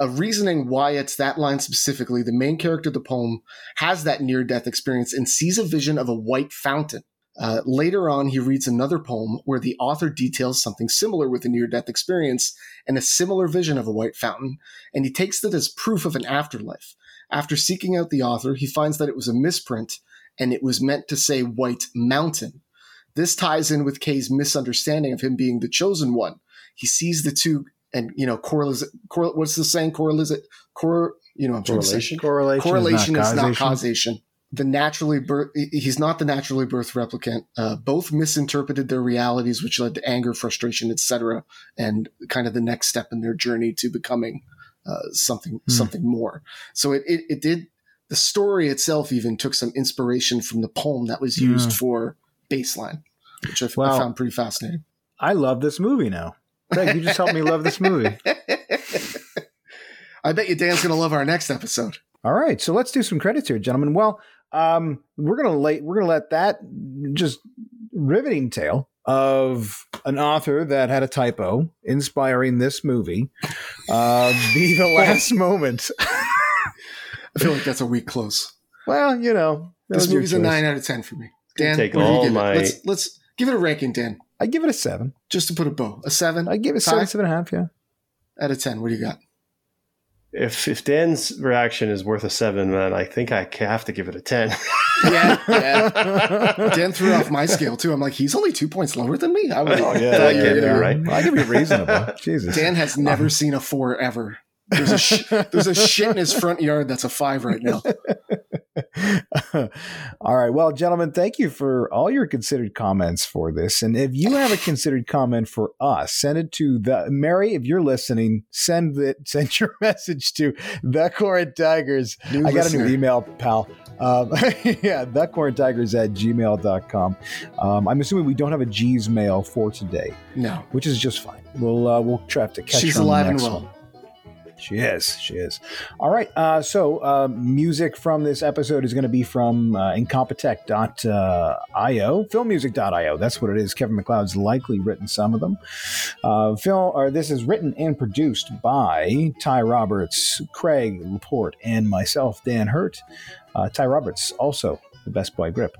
a reasoning why it's that line specifically, the main character of the poem has that near death experience and sees a vision of a white fountain. Uh, later on, he reads another poem where the author details something similar with a near death experience and a similar vision of a white fountain, and he takes that as proof of an afterlife. After seeking out the author, he finds that it was a misprint and it was meant to say white mountain. This ties in with Kay's misunderstanding of him being the chosen one. He sees the two and you know correlation. Correl, what's the saying? Correlation. Cor. You know, what I'm trying to say. Correlation. Correlation, correlation is, is not not causation. The naturally birth, he's not the naturally birth replicant. Uh, both misinterpreted their realities, which led to anger, frustration, etc., and kind of the next step in their journey to becoming uh, something Hmm. something more. So it, it it did. The story itself even took some inspiration from the poem that was used Yeah. for baseline, which I, f- I found pretty fascinating. I love this movie now. Greg, you just helped me love this movie. I bet you Dan's going to love our next episode. All right, so let's do some credits here, gentlemen. Well, um, we're gonna lay, we're gonna let that just riveting tale of an author that had a typo inspiring this movie uh, be the last moment. I feel like that's a weak close. well, you know, This movie's a nine out of ten for me. Dan, Take what you all give my- it? Let's let's give it a ranking, Dan, I give it a seven. just to put a bow. A seven I give it Tye? seven, seven and a half. Yeah. out of ten. What do you got? If if Dan's reaction is worth a seven, man, I think I have to give it a ten. Yeah, yeah. Dan threw off my scale too. I'm like, he's only two points lower than me. I would, Oh, yeah, thought that you- can't be right. I give it reasonable. Jesus. Dan has um, never seen a four ever. There's a sh- there's a shit in his front yard that's a five right now. all right. Well, gentlemen, thank you for all your considered comments for this. And if you have a considered comment for us, send it to the Mary. If you're listening, send it. Send your message to the Current Tigers. New I got a new email, pal. Um, yeah, the Current Tigers at gmail.com. Um, I'm assuming we don't have a G's mail for today, No, which is just fine. We'll uh, we'll try to catch she's her on the alive and next well. one. She is. She is. All right. Uh, so, uh, music from this episode is going to be from uh, Incompetech.io, filmmusic.io. That's what it is. Kevin MacLeod's likely written some of them. Uh, film, or this is written and produced by Tye Roberts, Craig Laporte, and myself, Dan Hurt. Uh, Tye Roberts, also the best boy grip.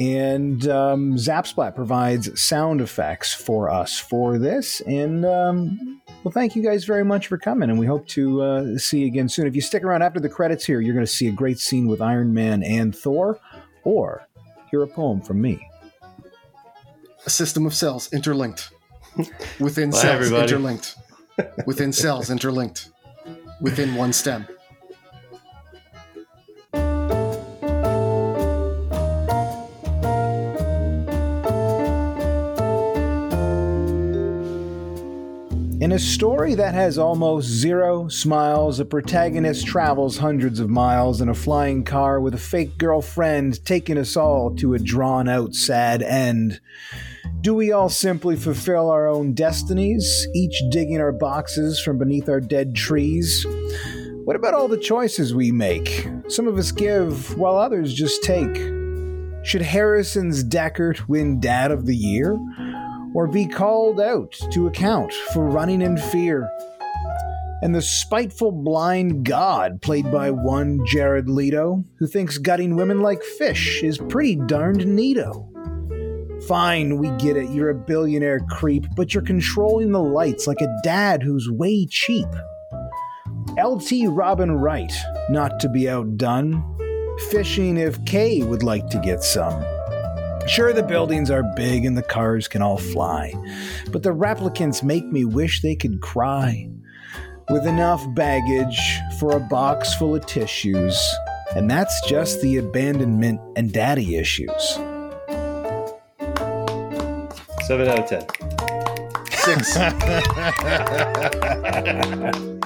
And um, Zapsplat provides sound effects for us for this. And um, well, thank you guys very much for coming, and we hope to uh, see you again soon. If you stick around after the credits here, you're going to see a great scene with Iron Man and Thor, or hear a poem from me. A system of cells interlinked within Bye, cells everybody. interlinked within cells interlinked within one stem. In a story that has almost zero smiles, a protagonist travels hundreds of miles in a flying car with a fake girlfriend, taking us all to a drawn out sad end. Do we all simply fulfill our own destinies, each digging our boxes from beneath our dead trees? What about all the choices we make? Some of us give, while others just take. Should Harrison's Deckard win Dad of the Year? Or be called out to account for running in fear? And the spiteful blind god played by one Jared Leto, who thinks gutting women like fish is pretty darned neato. Fine, we get it, you're a billionaire creep, but you're controlling the lights like a dad who's way cheap. LT Robin Wright, not to be outdone. Fishing if Kay would like to get some. Sure, the buildings are big and the cars can all fly, but the replicants make me wish they could cry. With enough baggage for a box full of tissues, and that's just the abandonment and daddy issues. Seven out of ten. Six.